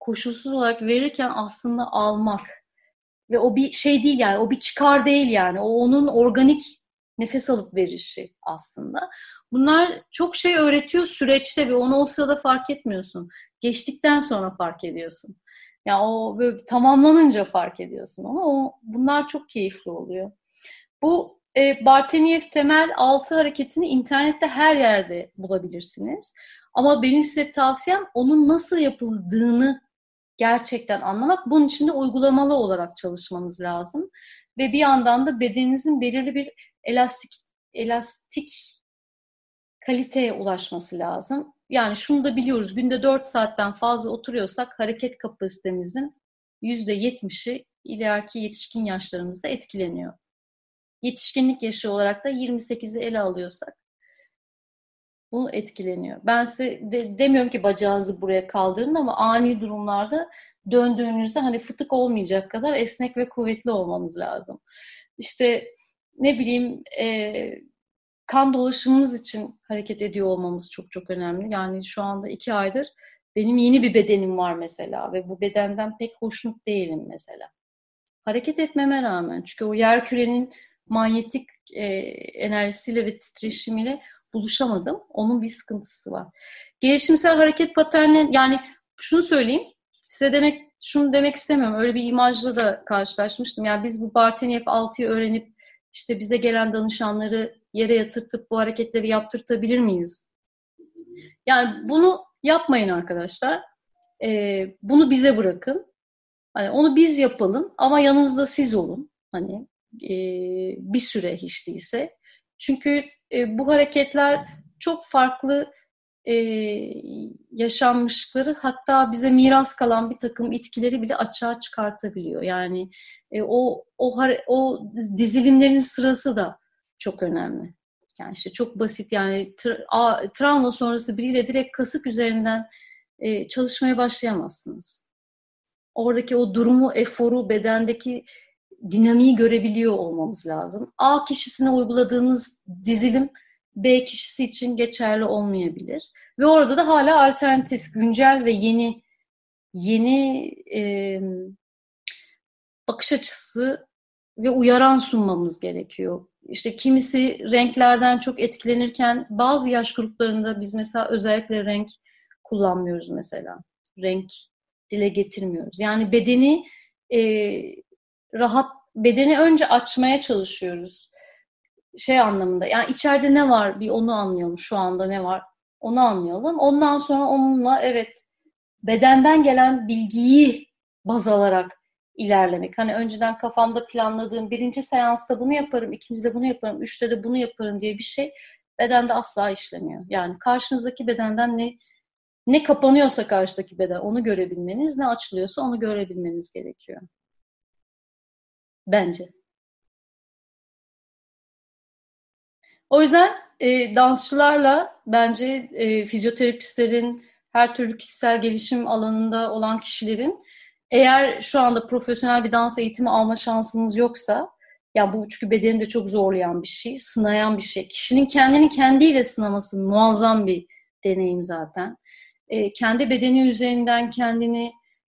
koşulsuz olarak verirken aslında almak ve o bir şey değil yani, o bir çıkar değil yani. O onun organik nefes alıp verişi aslında. Bunlar çok şey öğretiyor süreçte ve onu o sırada fark etmiyorsun. Geçtikten sonra fark ediyorsun. Ya yani o böyle tamamlanınca fark ediyorsun ama o bunlar çok keyifli oluyor. Bu e, Barteniev temel altı hareketini internette her yerde bulabilirsiniz. Ama benim size tavsiyem onun nasıl yapıldığını gerçekten anlamak. Bunun için de uygulamalı olarak çalışmanız lazım. Ve bir yandan da bedeninizin belirli bir elastik elastik kaliteye ulaşması lazım. Yani şunu da biliyoruz. Günde 4 saatten fazla oturuyorsak hareket kapasitemizin %70'i ileriki yetişkin yaşlarımızda etkileniyor. Yetişkinlik yaşı olarak da 28'i ele alıyorsak bu etkileniyor. Ben size de, demiyorum ki bacağınızı buraya kaldırın ama ani durumlarda döndüğünüzde hani fıtık olmayacak kadar esnek ve kuvvetli olmamız lazım. İşte ne bileyim e, kan dolaşımımız için hareket ediyor olmamız çok çok önemli. Yani şu anda iki aydır benim yeni bir bedenim var mesela ve bu bedenden pek hoşnut değilim mesela. Hareket etmeme rağmen çünkü o yer kürenin manyetik e, enerjisiyle ve titreşimiyle buluşamadım. Onun bir sıkıntısı var. Gelişimsel hareket paterni yani şunu söyleyeyim. Size demek şunu demek istemiyorum. Öyle bir imajla da karşılaşmıştım. Yani biz bu Barteniev 6'yı öğrenip işte bize gelen danışanları yere yatırtıp bu hareketleri yaptırtabilir miyiz? Yani bunu yapmayın arkadaşlar. Ee, bunu bize bırakın. Hani onu biz yapalım ama yanımızda siz olun. Hani e, bir süre hiç değilse. Çünkü e, bu hareketler çok farklı e, yaşanmışlıkları hatta bize miras kalan bir takım itkileri bile açığa çıkartabiliyor. Yani e, o o o dizilimlerin sırası da çok önemli. Yani işte çok basit yani tra- a, travma sonrası biriyle direkt kasık üzerinden e, çalışmaya başlayamazsınız. Oradaki o durumu, eforu, bedendeki dinamiği görebiliyor olmamız lazım. A kişisine uyguladığınız dizilim B kişisi için geçerli olmayabilir. Ve orada da hala alternatif, güncel ve yeni yeni e, bakış açısı ve uyaran sunmamız gerekiyor. İşte kimisi renklerden çok etkilenirken bazı yaş gruplarında biz mesela özellikle renk kullanmıyoruz mesela. Renk dile getirmiyoruz. Yani bedeni e, rahat bedeni önce açmaya çalışıyoruz. Şey anlamında yani içeride ne var bir onu anlayalım şu anda ne var onu anlayalım. Ondan sonra onunla evet bedenden gelen bilgiyi baz alarak ilerlemek. Hani önceden kafamda planladığım birinci seansta bunu yaparım, ikincide bunu yaparım, üçte de bunu yaparım diye bir şey bedende asla işlemiyor. Yani karşınızdaki bedenden ne ne kapanıyorsa karşıdaki beden onu görebilmeniz, ne açılıyorsa onu görebilmeniz gerekiyor. Bence. O yüzden e, dansçılarla bence e, fizyoterapistlerin, her türlü kişisel gelişim alanında olan kişilerin eğer şu anda profesyonel bir dans eğitimi alma şansınız yoksa ya bu çünkü bedeni de çok zorlayan bir şey, sınayan bir şey. Kişinin kendini kendiyle sınaması muazzam bir deneyim zaten. E, kendi bedeni üzerinden kendini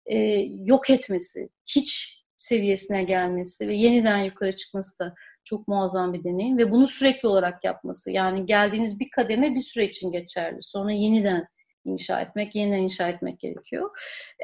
e, yok etmesi, hiç seviyesine gelmesi ve yeniden yukarı çıkması da çok muazzam bir deneyim ve bunu sürekli olarak yapması. Yani geldiğiniz bir kademe bir süre için geçerli. Sonra yeniden inşa etmek, yeniden inşa etmek gerekiyor.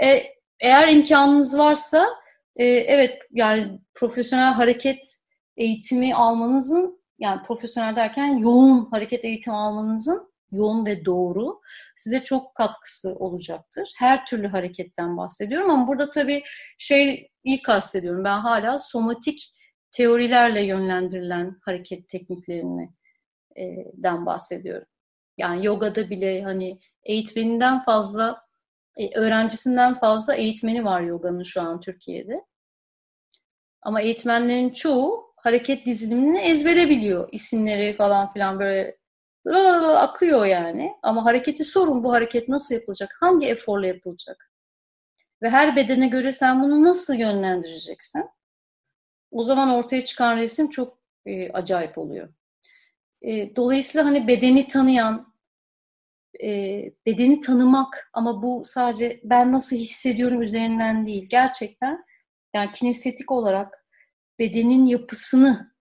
E, eğer imkanınız varsa e, evet yani profesyonel hareket eğitimi almanızın yani profesyonel derken yoğun hareket eğitimi almanızın yoğun ve doğru size çok katkısı olacaktır. Her türlü hareketten bahsediyorum ama burada tabii şey iyi kastediyorum. Ben hala somatik teorilerle yönlendirilen hareket tekniklerinden e, bahsediyorum. Yani yogada bile hani eğitmeninden fazla, e, öğrencisinden fazla eğitmeni var yoganın şu an Türkiye'de. Ama eğitmenlerin çoğu hareket dizilimini ezbere biliyor. İsimleri falan filan böyle akıyor yani. Ama hareketi sorun bu hareket nasıl yapılacak? Hangi eforla yapılacak? Ve her bedene göre sen bunu nasıl yönlendireceksin? O zaman ortaya çıkan resim çok e, acayip oluyor. E, dolayısıyla hani bedeni tanıyan, e, bedeni tanımak ama bu sadece ben nasıl hissediyorum üzerinden değil. Gerçekten yani kinestetik olarak bedenin yapısını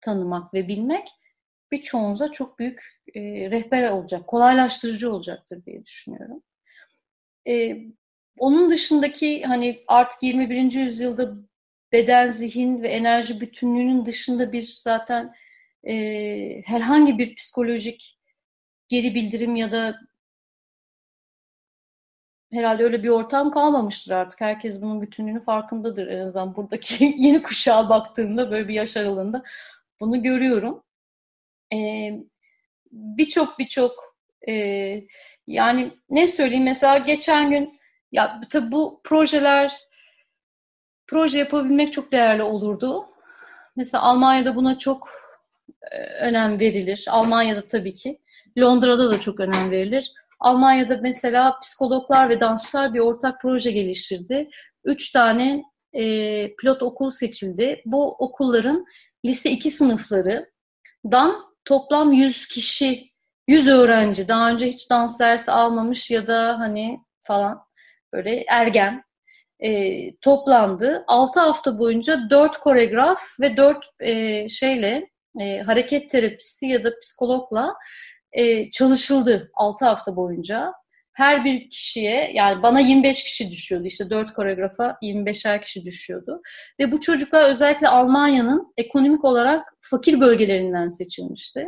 tanımak ve bilmek birçoğunuza çok büyük e, rehber olacak, kolaylaştırıcı olacaktır diye düşünüyorum. E, onun dışındaki hani artık 21. yüzyılda beden, zihin ve enerji bütünlüğünün dışında bir zaten e, herhangi bir psikolojik geri bildirim ya da herhalde öyle bir ortam kalmamıştır artık. Herkes bunun bütünlüğünü farkındadır en azından buradaki yeni kuşağa baktığımda böyle bir yaş aralığında bunu görüyorum. Ee, birçok birçok e, yani ne söyleyeyim mesela geçen gün ya tabii bu projeler proje yapabilmek çok değerli olurdu. Mesela Almanya'da buna çok e, önem verilir. Almanya'da tabii ki. Londra'da da çok önem verilir. Almanya'da mesela psikologlar ve dansçılar bir ortak proje geliştirdi. Üç tane e, pilot okul seçildi. Bu okulların lise 2 sınıflarından toplam 100 kişi, 100 öğrenci daha önce hiç dans dersi almamış ya da hani falan böyle ergen e, toplandı. 6 hafta boyunca 4 koreograf ve 4 e, şeyle e, hareket terapisti ya da psikologla e, çalışıldı 6 hafta boyunca. Her bir kişiye yani bana 25 kişi düşüyordu işte 4 koreografa 25'er kişi düşüyordu. Ve bu çocuklar özellikle Almanya'nın ekonomik olarak fakir bölgelerinden seçilmişti.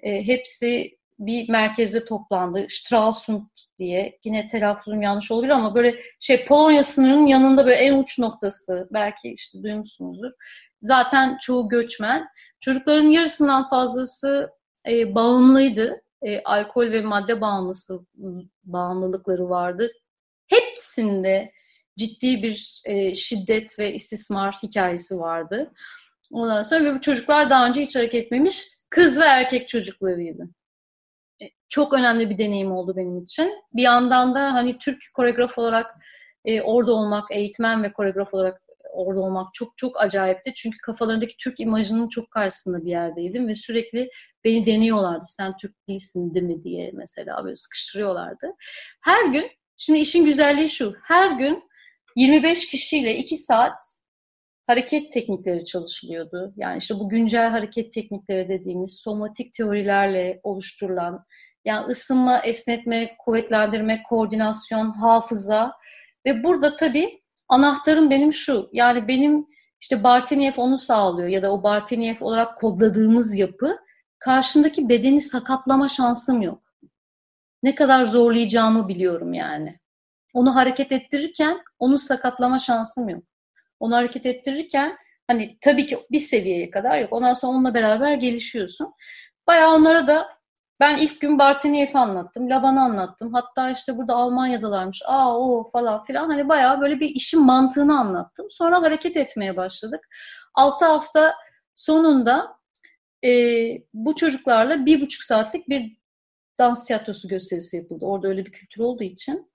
E, hepsi bir merkezde toplandı. Stralsund diye. Yine telaffuzum yanlış olabilir ama böyle şey Polonya sınırının yanında böyle en uç noktası. Belki işte duymuşsunuzdur. Zaten çoğu göçmen. Çocukların yarısından fazlası e, bağımlıydı. E, alkol ve madde bağımlısı bağımlılıkları vardı. Hepsinde ciddi bir e, şiddet ve istismar hikayesi vardı. Ondan sonra ve bu çocuklar daha önce hiç hareket etmemiş kız ve erkek çocuklarıydı. E, çok önemli bir deneyim oldu benim için. Bir yandan da hani Türk koreograf olarak e, orada olmak, eğitmen ve koreograf olarak orada olmak çok çok acayipti. Çünkü kafalarındaki Türk imajının çok karşısında bir yerdeydim ve sürekli beni deniyorlardı. Sen Türk değilsin değil mi diye mesela böyle sıkıştırıyorlardı. Her gün, şimdi işin güzelliği şu, her gün 25 kişiyle 2 saat hareket teknikleri çalışılıyordu. Yani işte bu güncel hareket teknikleri dediğimiz somatik teorilerle oluşturulan yani ısınma, esnetme, kuvvetlendirme, koordinasyon, hafıza ve burada tabii anahtarım benim şu. Yani benim işte Barteniev onu sağlıyor ya da o Barteniev olarak kodladığımız yapı karşımdaki bedeni sakatlama şansım yok. Ne kadar zorlayacağımı biliyorum yani. Onu hareket ettirirken onu sakatlama şansım yok. Onu hareket ettirirken hani tabii ki bir seviyeye kadar yok. Ondan sonra onunla beraber gelişiyorsun. Bayağı onlara da ben ilk gün Barteniev'i anlattım, Laban'ı anlattım. Hatta işte burada Almanya'dalarmış, aa o falan filan. Hani bayağı böyle bir işin mantığını anlattım. Sonra hareket etmeye başladık. 6 hafta sonunda e, bu çocuklarla bir buçuk saatlik bir dans tiyatrosu gösterisi yapıldı. Orada öyle bir kültür olduğu için.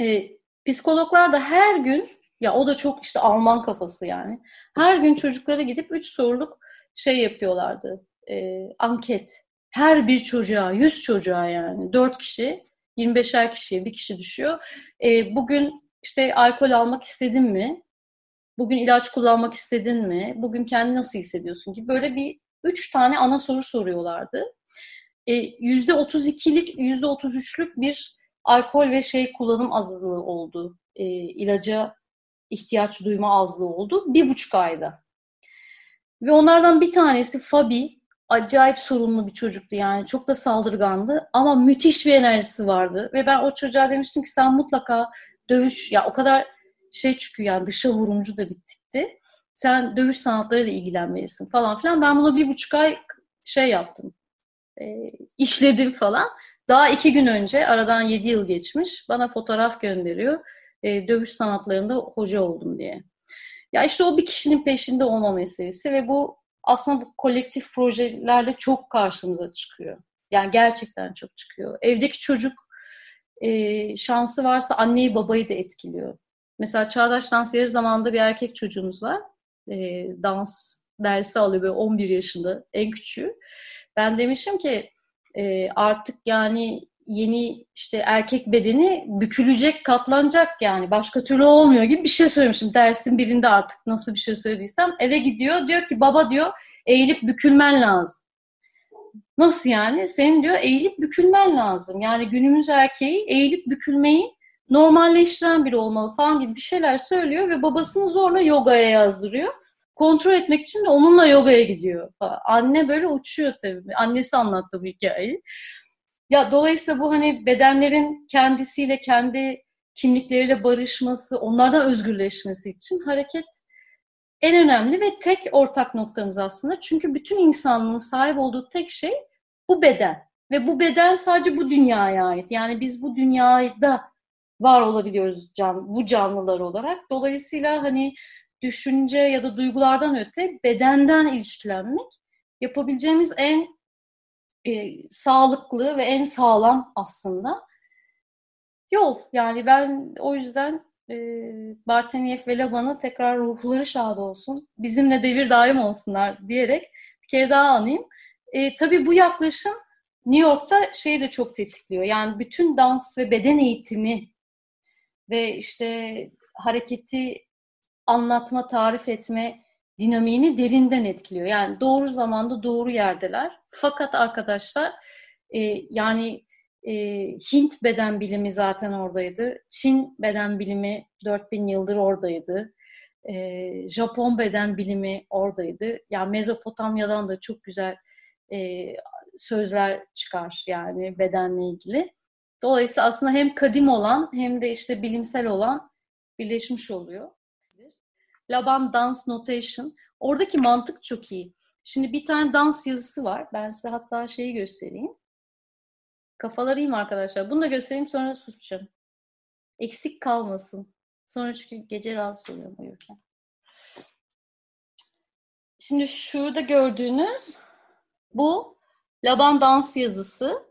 E, psikologlar da her gün, ya o da çok işte Alman kafası yani. Her gün çocuklara gidip üç soruluk şey yapıyorlardı. E, anket her bir çocuğa, 100 çocuğa yani 4 kişi, 25'er kişiye bir kişi düşüyor. E, bugün işte alkol almak istedin mi? Bugün ilaç kullanmak istedin mi? Bugün kendini nasıl hissediyorsun ki? Böyle bir üç tane ana soru soruyorlardı. E, yüzde 32'lik, yüzde 33'lük bir alkol ve şey kullanım azlığı oldu. E, ilaca ihtiyaç duyma azlığı oldu. Bir buçuk ayda. Ve onlardan bir tanesi Fabi, acayip sorunlu bir çocuktu yani. Çok da saldırgandı ama müthiş bir enerjisi vardı. Ve ben o çocuğa demiştim ki sen mutlaka dövüş, ya o kadar şey çıkıyor yani dışa vurumcu da bir tipti. Sen dövüş sanatlarıyla ilgilenmelisin falan filan. Ben bunu bir buçuk ay şey yaptım. E, işledim falan. Daha iki gün önce aradan yedi yıl geçmiş. Bana fotoğraf gönderiyor. E, dövüş sanatlarında hoca oldum diye. Ya işte o bir kişinin peşinde olma meselesi ve bu aslında bu kolektif projelerle çok karşımıza çıkıyor. Yani gerçekten çok çıkıyor. Evdeki çocuk e, şansı varsa anneyi babayı da etkiliyor. Mesela Çağdaş Dans yarı zamanında bir erkek çocuğumuz var. E, dans dersi alıyor böyle 11 yaşında en küçüğü. Ben demişim ki e, artık yani yeni işte erkek bedeni bükülecek, katlanacak yani. Başka türlü olmuyor gibi bir şey söylemişim. Dersin birinde artık nasıl bir şey söylediysem. Eve gidiyor diyor ki baba diyor eğilip bükülmen lazım. Nasıl yani? Senin diyor eğilip bükülmen lazım. Yani günümüz erkeği eğilip bükülmeyi normalleştiren biri olmalı falan gibi bir şeyler söylüyor ve babasını zorla yogaya yazdırıyor. Kontrol etmek için de onunla yogaya gidiyor. Anne böyle uçuyor tabii. Annesi anlattı bu hikayeyi. Ya dolayısıyla bu hani bedenlerin kendisiyle kendi kimlikleriyle barışması, onlardan özgürleşmesi için hareket en önemli ve tek ortak noktamız aslında. Çünkü bütün insanlığın sahip olduğu tek şey bu beden. Ve bu beden sadece bu dünyaya ait. Yani biz bu dünyada var olabiliyoruz can, bu canlılar olarak. Dolayısıyla hani düşünce ya da duygulardan öte bedenden ilişkilenmek yapabileceğimiz en e, sağlıklı ve en sağlam aslında yol. Yani ben o yüzden e, Barteniev ve Laban'ı tekrar ruhları şad olsun, bizimle devir daim olsunlar diyerek bir kere daha anayım. E, tabii bu yaklaşım New York'ta şeyi de çok tetikliyor. Yani bütün dans ve beden eğitimi ve işte hareketi anlatma, tarif etme dinamiğini derinden etkiliyor. Yani doğru zamanda doğru yerdeler. Fakat arkadaşlar e, yani e, Hint beden bilimi zaten oradaydı. Çin beden bilimi 4000 yıldır oradaydı. E, Japon beden bilimi oradaydı. Yani Mezopotamya'dan da çok güzel e, sözler çıkar yani bedenle ilgili. Dolayısıyla aslında hem kadim olan hem de işte bilimsel olan birleşmiş oluyor. Laban Dance Notation. Oradaki mantık çok iyi. Şimdi bir tane dans yazısı var. Ben size hatta şeyi göstereyim. Kafaları iyiyim arkadaşlar. Bunu da göstereyim sonra susacağım. Eksik kalmasın. Sonra çünkü gece rahatsız oluyorum uyurken. Şimdi şurada gördüğünüz bu Laban dans yazısı.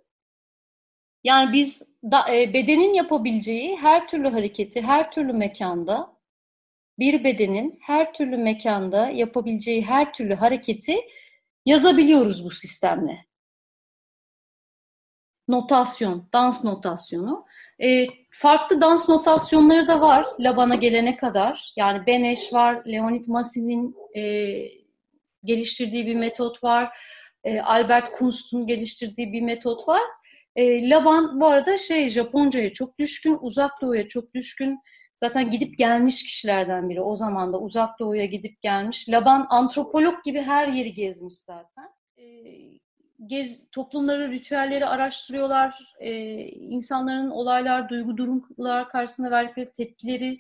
Yani biz da, e, bedenin yapabileceği her türlü hareketi her türlü mekanda bir bedenin her türlü mekanda yapabileceği her türlü hareketi yazabiliyoruz bu sistemle. Notasyon, dans notasyonu. E, farklı dans notasyonları da var Laban'a gelene kadar. Yani Beneş var, Leonid Massiv'in e, geliştirdiği bir metot var. E, Albert Kunst'un geliştirdiği bir metot var. E, Laban bu arada şey Japonca'ya çok düşkün, uzak doğuya çok düşkün. Zaten gidip gelmiş kişilerden biri. O zaman da uzak doğuya gidip gelmiş. Laban antropolog gibi her yeri gezmiş zaten. E, gez, toplumları, ritüelleri araştırıyorlar. E, insanların olaylar, duygu durumlar karşısında verdikleri tepkileri,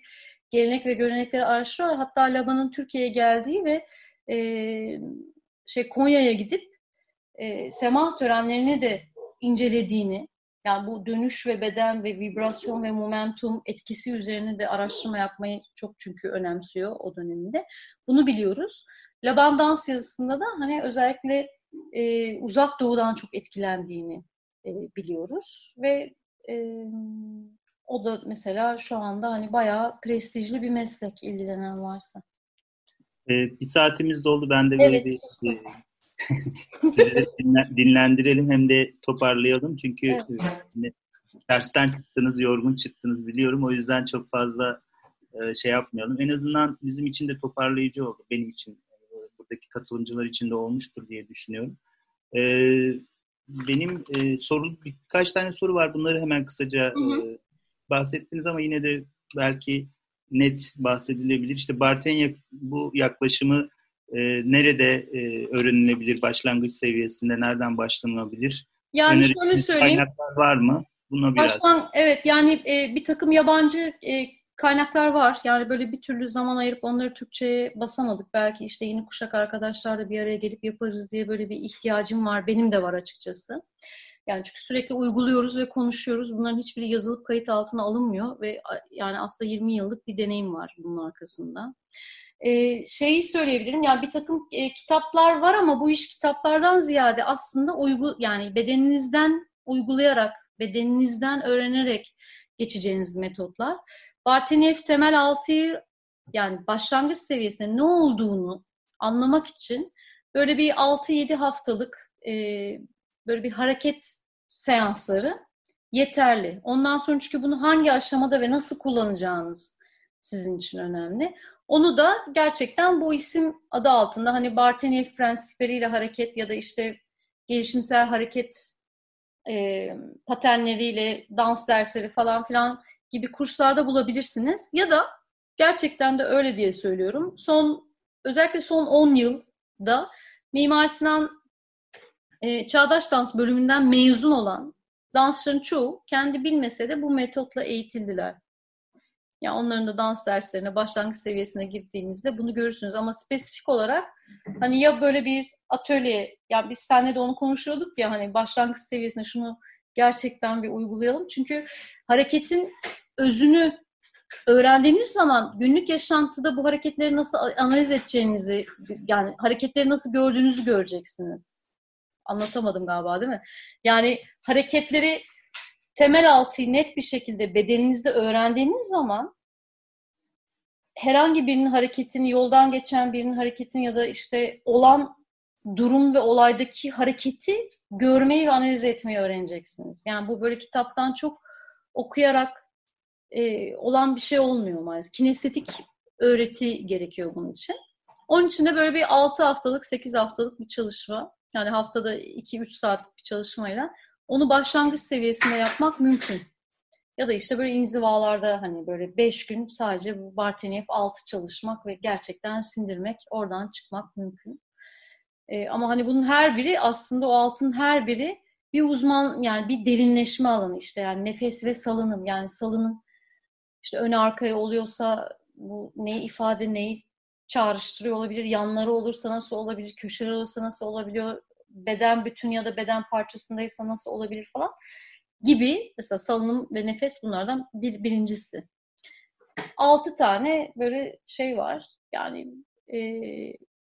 gelenek ve görenekleri araştırıyorlar. Hatta Laban'ın Türkiye'ye geldiği ve e, şey Konya'ya gidip e, semah törenlerini de incelediğini, yani bu dönüş ve beden ve vibrasyon ve momentum etkisi üzerine de araştırma yapmayı çok çünkü önemsiyor o döneminde. Bunu biliyoruz. Laban dans yazısında da hani özellikle e, uzak doğudan çok etkilendiğini e, biliyoruz ve e, o da mesela şu anda hani bayağı prestijli bir meslek ilgilenen varsa. E, bir saatimiz doldu. Ben de böyle evet, bir sizi dinlendirelim hem de toparlayalım. Çünkü evet. dersten çıktınız, yorgun çıktınız biliyorum. O yüzden çok fazla e, şey yapmayalım. En azından bizim için de toparlayıcı oldu. Benim için, e, buradaki katılımcılar için de olmuştur diye düşünüyorum. E, benim soru birkaç tane soru var. Bunları hemen kısaca hı hı. bahsettiniz ama yine de belki net bahsedilebilir. İşte Bartenya bu yaklaşımı e, nerede e, öğrenilebilir başlangıç seviyesinde, nereden başlanabilir? Yani şöyle söyleyeyim. Kaynaklar var mı? Buna biraz. Baştan, evet yani e, bir takım yabancı e, kaynaklar var. Yani böyle bir türlü zaman ayırıp onları Türkçe'ye basamadık. Belki işte yeni kuşak arkadaşlarla bir araya gelip yaparız diye böyle bir ihtiyacım var. Benim de var açıkçası. Yani çünkü sürekli uyguluyoruz ve konuşuyoruz. Bunların hiçbiri yazılıp kayıt altına alınmıyor ve yani aslında 20 yıllık bir deneyim var bunun arkasında e, şeyi söyleyebilirim. Yani bir takım e, kitaplar var ama bu iş kitaplardan ziyade aslında uygu yani bedeninizden uygulayarak, bedeninizden öğrenerek geçeceğiniz metotlar. Barteniev temel 6'yı yani başlangıç seviyesinde ne olduğunu anlamak için böyle bir 6-7 haftalık e, böyle bir hareket seansları yeterli. Ondan sonra çünkü bunu hangi aşamada ve nasıl kullanacağınız sizin için önemli. Onu da gerçekten bu isim adı altında hani Barteniev prensipleriyle hareket ya da işte gelişimsel hareket e, paternleriyle dans dersleri falan filan gibi kurslarda bulabilirsiniz. Ya da gerçekten de öyle diye söylüyorum. Son özellikle son 10 yılda Mimar Sinan e, Çağdaş Dans bölümünden mezun olan dansçıların çoğu kendi bilmese de bu metotla eğitildiler. Yani onların da dans derslerine başlangıç seviyesine girdiğinizde bunu görürsünüz. Ama spesifik olarak hani ya böyle bir atölye, ya biz seninle de onu konuşuyorduk ya hani başlangıç seviyesine şunu gerçekten bir uygulayalım. Çünkü hareketin özünü öğrendiğiniz zaman günlük yaşantıda bu hareketleri nasıl analiz edeceğinizi, yani hareketleri nasıl gördüğünüzü göreceksiniz. Anlatamadım galiba değil mi? Yani hareketleri temel altı net bir şekilde bedeninizde öğrendiğiniz zaman herhangi birinin hareketini, yoldan geçen birinin hareketini ya da işte olan durum ve olaydaki hareketi görmeyi ve analiz etmeyi öğreneceksiniz. Yani bu böyle kitaptan çok okuyarak e, olan bir şey olmuyor maalesef. Kinestetik öğreti gerekiyor bunun için. Onun için de böyle bir 6 haftalık, 8 haftalık bir çalışma. Yani haftada 2-3 saatlik bir çalışmayla onu başlangıç seviyesinde yapmak mümkün. Ya da işte böyle inzivalarda hani böyle 5 gün sadece bu Barteniev 6 çalışmak ve gerçekten sindirmek, oradan çıkmak mümkün. Ee, ama hani bunun her biri aslında o altın her biri bir uzman yani bir derinleşme alanı işte. Yani nefes ve salınım. Yani salınım işte öne arkaya oluyorsa bu neyi ifade neyi çağrıştırıyor olabilir, yanları olursa nasıl olabilir, köşeler olursa nasıl olabiliyor, beden bütün ya da beden parçasındaysa nasıl olabilir falan gibi mesela salınım ve nefes bunlardan bir, birincisi. Altı tane böyle şey var. Yani e,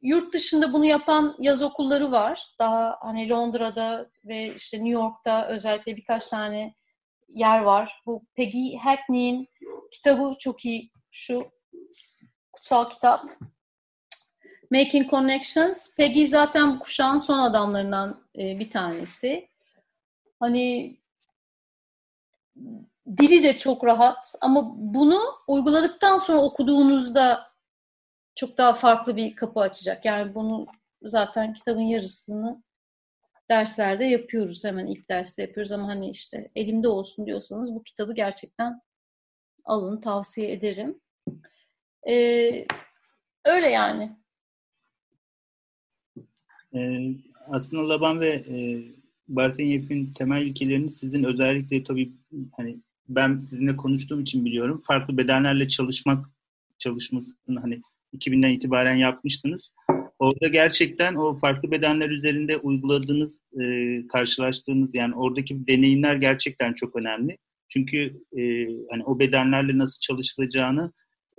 yurt dışında bunu yapan yaz okulları var. Daha hani Londra'da ve işte New York'ta özellikle birkaç tane yer var. Bu Peggy Hackney'in kitabı çok iyi. Şu kutsal kitap. Making Connections. Peggy zaten bu kuşağın son adamlarından e, bir tanesi. Hani dili de çok rahat ama bunu uyguladıktan sonra okuduğunuzda çok daha farklı bir kapı açacak. Yani bunu zaten kitabın yarısını derslerde yapıyoruz. Hemen ilk derste yapıyoruz ama hani işte elimde olsun diyorsanız bu kitabı gerçekten alın tavsiye ederim. Ee, öyle yani. Ee, aslında Laban ve e, Bartenyev'in temel ilkelerini sizin özellikle tabii hani ben sizinle konuştuğum için biliyorum. Farklı bedenlerle çalışmak çalışmasını hani 2000'den itibaren yapmıştınız. Orada gerçekten o farklı bedenler üzerinde uyguladığınız, e, karşılaştığınız yani oradaki deneyimler gerçekten çok önemli. Çünkü e, hani o bedenlerle nasıl çalışılacağını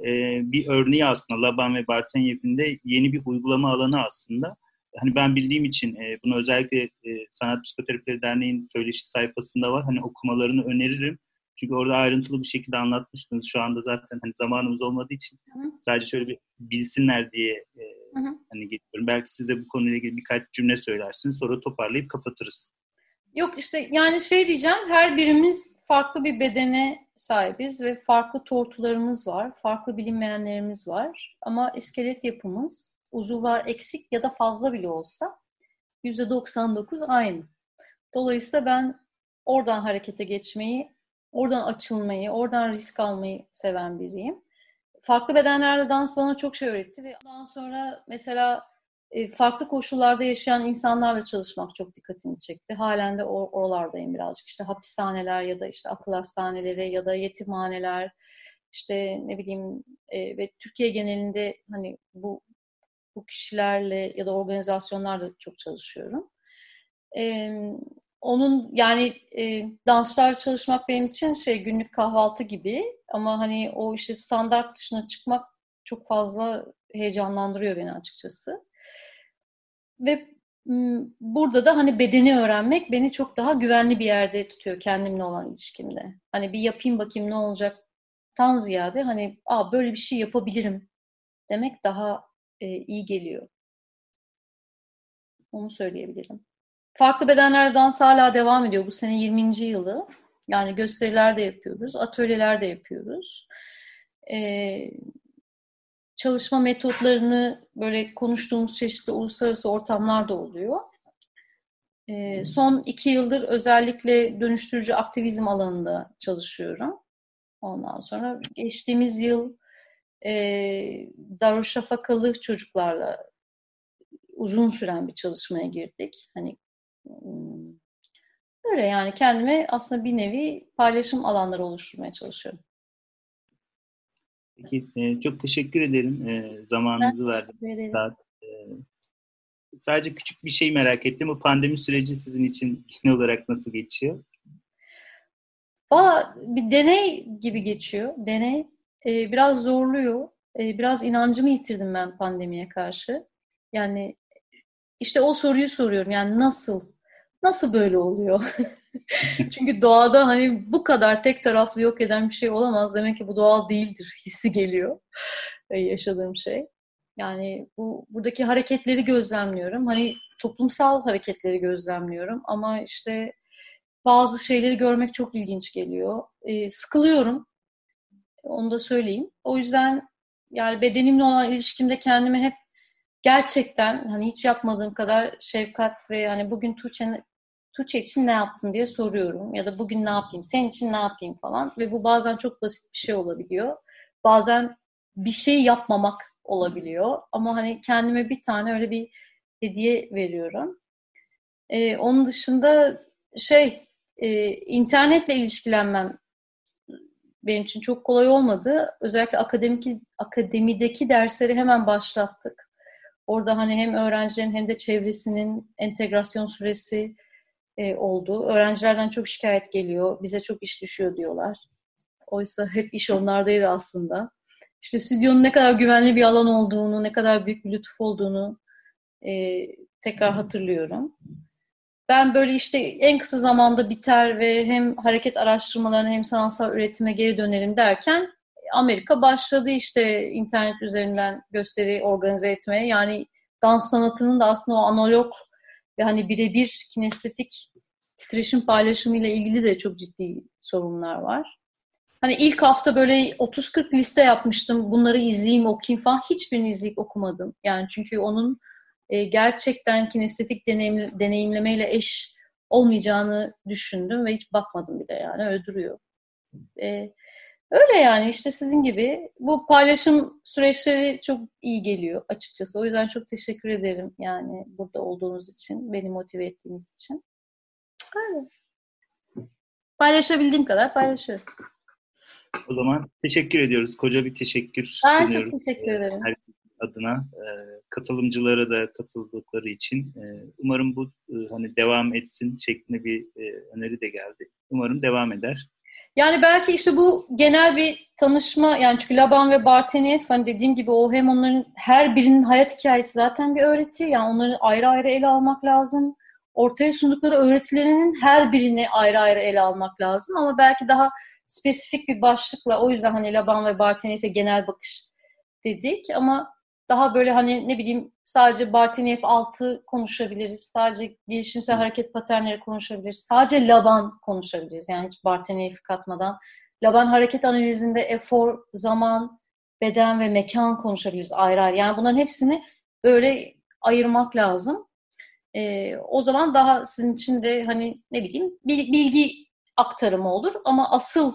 e, bir örneği aslında Laban ve Bartenyev'in de yeni bir uygulama alanı aslında hani ben bildiğim için e, bunu özellikle e, Sanat Psikoterapileri Derneği'nin söyleşi sayfasında var. Hani okumalarını öneririm. Çünkü orada ayrıntılı bir şekilde anlatmıştınız. Şu anda zaten hani zamanımız olmadığı için hı hı. sadece şöyle bir bilsinler diye e, hani getiriyorum. Belki siz de bu konuyla ilgili birkaç cümle söylersiniz. Sonra toparlayıp kapatırız. Yok işte yani şey diyeceğim. Her birimiz farklı bir bedene sahibiz ve farklı tortularımız var. Farklı bilinmeyenlerimiz var. Ama iskelet yapımız uzuvlar eksik ya da fazla bile olsa %99 aynı. Dolayısıyla ben oradan harekete geçmeyi, oradan açılmayı, oradan risk almayı seven biriyim. Farklı bedenlerde dans bana çok şey öğretti ve ondan sonra mesela e, farklı koşullarda yaşayan insanlarla çalışmak çok dikkatimi çekti. Halen de oralardayım birazcık. İşte hapishaneler ya da işte akıl hastaneleri ya da yetimhaneler, işte ne bileyim e, ve Türkiye genelinde hani bu bu kişilerle ya da organizasyonlarla çok çalışıyorum. Ee, onun yani e, danslarla çalışmak benim için şey günlük kahvaltı gibi ama hani o işte standart dışına çıkmak çok fazla heyecanlandırıyor beni açıkçası. Ve burada da hani bedeni öğrenmek beni çok daha güvenli bir yerde tutuyor kendimle olan ilişkimde. Hani bir yapayım bakayım ne olacak tan ziyade hani Aa, böyle bir şey yapabilirim demek daha e, iyi geliyor. Onu söyleyebilirim. Farklı bedenlerde dans hala devam ediyor. Bu sene 20. yılı. Yani gösteriler de yapıyoruz, atölyeler de yapıyoruz. Ee, çalışma metotlarını böyle konuştuğumuz çeşitli uluslararası ortamlar da oluyor. E, son iki yıldır özellikle dönüştürücü aktivizm alanında çalışıyorum. Ondan sonra geçtiğimiz yıl e, Darüşşafakalı çocuklarla uzun süren bir çalışmaya girdik. Hani hmm, öyle yani kendime aslında bir nevi paylaşım alanları oluşturmaya çalışıyorum. Peki, e, çok teşekkür ederim e, zamanınızı verdiniz. E, sadece küçük bir şey merak ettim. Bu pandemi süreci sizin için genel olarak nasıl geçiyor? Valla bir deney gibi geçiyor. Deney e, biraz zorluyor. E, biraz inancımı yitirdim ben pandemiye karşı. Yani işte o soruyu soruyorum. Yani nasıl? Nasıl böyle oluyor? Çünkü doğada hani bu kadar tek taraflı yok eden bir şey olamaz. Demek ki bu doğal değildir hissi geliyor yaşadığım şey. Yani bu buradaki hareketleri gözlemliyorum. Hani toplumsal hareketleri gözlemliyorum ama işte bazı şeyleri görmek çok ilginç geliyor. E, sıkılıyorum. Onu da söyleyeyim. O yüzden yani bedenimle olan ilişkimde kendimi hep gerçekten hani hiç yapmadığım kadar şefkat ve hani bugün Tuğçe, Tuğçe için ne yaptın diye soruyorum. Ya da bugün ne yapayım, senin için ne yapayım falan. Ve bu bazen çok basit bir şey olabiliyor. Bazen bir şey yapmamak olabiliyor. Ama hani kendime bir tane öyle bir hediye veriyorum. Ee, onun dışında şey e, internetle ilişkilenmem benim için çok kolay olmadı. Özellikle akademik akademideki dersleri hemen başlattık. Orada hani hem öğrencilerin hem de çevresinin entegrasyon süresi e, oldu. Öğrencilerden çok şikayet geliyor. Bize çok iş düşüyor diyorlar. Oysa hep iş onlardaydı aslında. İşte stüdyonun ne kadar güvenli bir alan olduğunu, ne kadar büyük bir lütuf olduğunu e, tekrar hatırlıyorum. Ben böyle işte en kısa zamanda biter ve hem hareket araştırmalarına hem sanatsal üretime geri dönerim derken Amerika başladı işte internet üzerinden gösteri organize etmeye. Yani dans sanatının da aslında o analog ve hani birebir kinestetik titreşim paylaşımı ile ilgili de çok ciddi sorunlar var. Hani ilk hafta böyle 30-40 liste yapmıştım. Bunları izleyeyim, okuyayım falan. Hiçbirini izleyip okumadım. Yani çünkü onun e, gerçekten kinestetik deneyim, deneyimlemeyle eş olmayacağını düşündüm ve hiç bakmadım bile yani öyle duruyor. E, öyle yani işte sizin gibi bu paylaşım süreçleri çok iyi geliyor açıkçası. O yüzden çok teşekkür ederim yani burada olduğunuz için, beni motive ettiğiniz için. Öyle. Paylaşabildiğim kadar paylaşıyorum. O zaman teşekkür ediyoruz. Koca bir teşekkür ben sunuyorum. Ben teşekkür ederim. Her adına e, katılımcılara da katıldıkları için e, umarım bu e, hani devam etsin şeklinde bir e, öneri de geldi. Umarım devam eder. Yani belki işte bu genel bir tanışma yani çünkü Laban ve Barteniev hani dediğim gibi o hem onların her birinin hayat hikayesi zaten bir öğreti. Yani onları ayrı ayrı ele almak lazım. Ortaya sundukları öğretilerinin her birini ayrı ayrı ele almak lazım ama belki daha spesifik bir başlıkla o yüzden hani Laban ve Barteniev'e genel bakış dedik ama daha böyle hani ne bileyim sadece Bartiniev 6 konuşabiliriz. Sadece gelişimsel hareket paternleri konuşabiliriz. Sadece Laban konuşabiliriz. Yani hiç Bartiniev katmadan. Laban hareket analizinde efor, zaman, beden ve mekan konuşabiliriz ayrı ayrı. Yani bunların hepsini böyle ayırmak lazım. Ee, o zaman daha sizin için de hani ne bileyim bilgi aktarımı olur ama asıl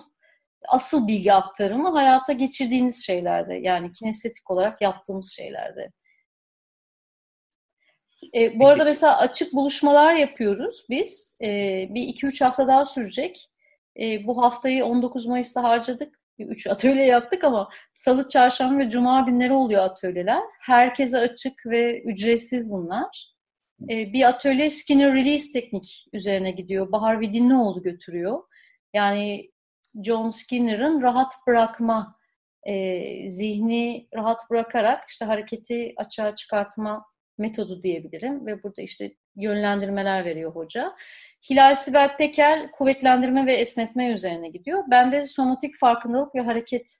asıl bilgi aktarımı hayata geçirdiğiniz şeylerde yani kinestetik olarak yaptığımız şeylerde. E, bu arada mesela açık buluşmalar yapıyoruz biz. E, bir iki üç hafta daha sürecek. E, bu haftayı 19 Mayıs'ta harcadık. Üç atölye yaptık ama salı, çarşamba ve cuma günleri oluyor atölyeler. Herkese açık ve ücretsiz bunlar. E, bir atölye Skinner Release teknik üzerine gidiyor. Bahar Vidinlioğlu götürüyor. Yani John Skinner'ın rahat bırakma, e, zihni rahat bırakarak işte hareketi açığa çıkartma metodu diyebilirim ve burada işte yönlendirmeler veriyor hoca. Hilal Sibel Pekel kuvvetlendirme ve esnetme üzerine gidiyor. Ben de somatik farkındalık ve hareket,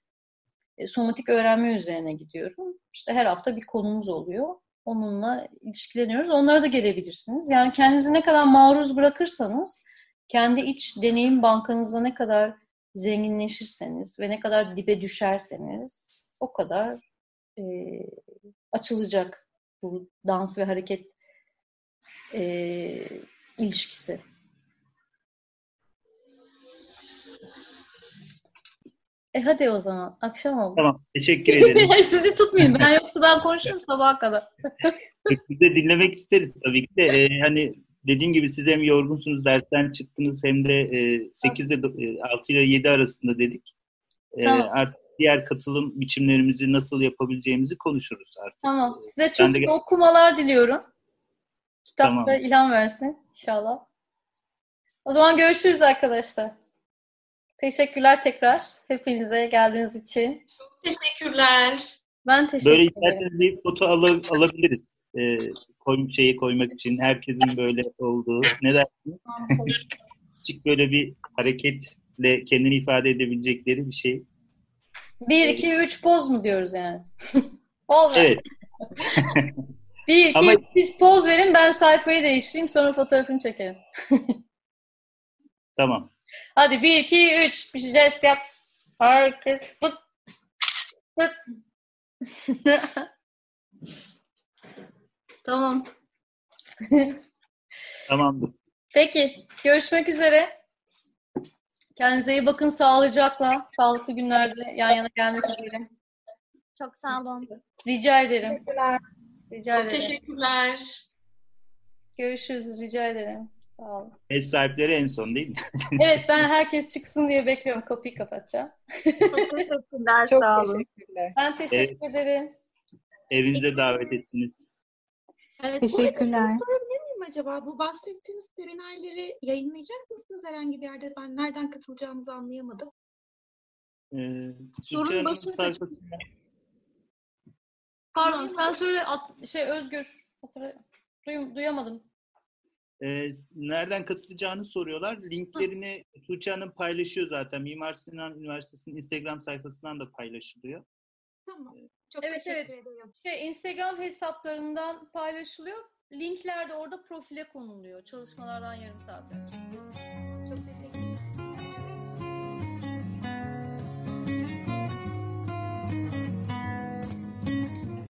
e, somatik öğrenme üzerine gidiyorum. İşte her hafta bir konumuz oluyor. Onunla ilişkileniyoruz. Onlara da gelebilirsiniz. Yani kendinizi ne kadar maruz bırakırsanız, kendi iç deneyim bankanızda ne kadar zenginleşirseniz ve ne kadar dibe düşerseniz o kadar e, açılacak bu dans ve hareket e, ilişkisi. E hadi o zaman. Akşam oldu. Tamam. Teşekkür ederim. Sizi tutmayayım. Ben yoksa ben konuşurum sabaha kadar. Biz de dinlemek isteriz tabii ki de. Ee, hani dediğim gibi siz hem yorgunsunuz, dersten çıktınız hem de e, 8 ile e, 6 ile 7 arasında dedik. E, Tamam. Artık diğer katılım biçimlerimizi nasıl yapabileceğimizi konuşuruz artık. Tamam. Ee, Size ben çok de- okumalar diliyorum. Kitapta Tamam. ilham versin inşallah. O zaman görüşürüz arkadaşlar. Teşekkürler tekrar hepinize geldiğiniz için. Teşekkürler. Ben teşekkür Böyle ederim. isterseniz bir foto ala- alabiliriz. E, koy, şeyi koymak için herkesin böyle olduğu. Ne dersiniz? Küçük böyle bir hareketle kendini ifade edebilecekleri bir şey. Bir, iki, üç poz mu diyoruz yani? Ver. Evet. Bir, iki, Ama- siz poz verin ben sayfayı değiştireyim sonra fotoğrafını çekelim. Tamam. Hadi bir, iki, üç. Bir jest yap. Herkes fıt. Fıt. Tamam. Tamamdır. Peki. Görüşmek üzere. Kendinize iyi bakın. Sağlıcakla. Sağlıklı günlerde yan yana gelmek üzere. Çok sağ olun. Rica ederim. Rica Çok ederim. teşekkürler. Görüşürüz. Rica ederim. Sağ olun. Ev sahipleri en son değil mi? Evet ben herkes çıksın diye bekliyorum. Kapıyı kapatacağım. Çok teşekkürler. Çok sağ olun. teşekkürler. Ben teşekkür ederim. Evinize davet ettiniz. Evet, Teşekkürler. Sorabilir miyim acaba? Bu bahsettiğiniz seminerleri yayınlayacak mısınız herhangi bir yerde? Ben nereden katılacağımızı anlayamadım. Ee, Sorun başını sayfasında- Pardon sen söyle at- şey Özgür. Duyum, duyamadım. Ee, nereden katılacağını soruyorlar. Linklerini Tuğçe Hanım paylaşıyor zaten. Mimar Sinan Üniversitesi'nin Instagram sayfasından da paylaşılıyor. Tamam. Çok Evet, teşekkür evet. ederim. Şey Instagram hesaplarından paylaşılıyor. Linkler de orada profile konuluyor. Çalışmalardan yarım saat önce.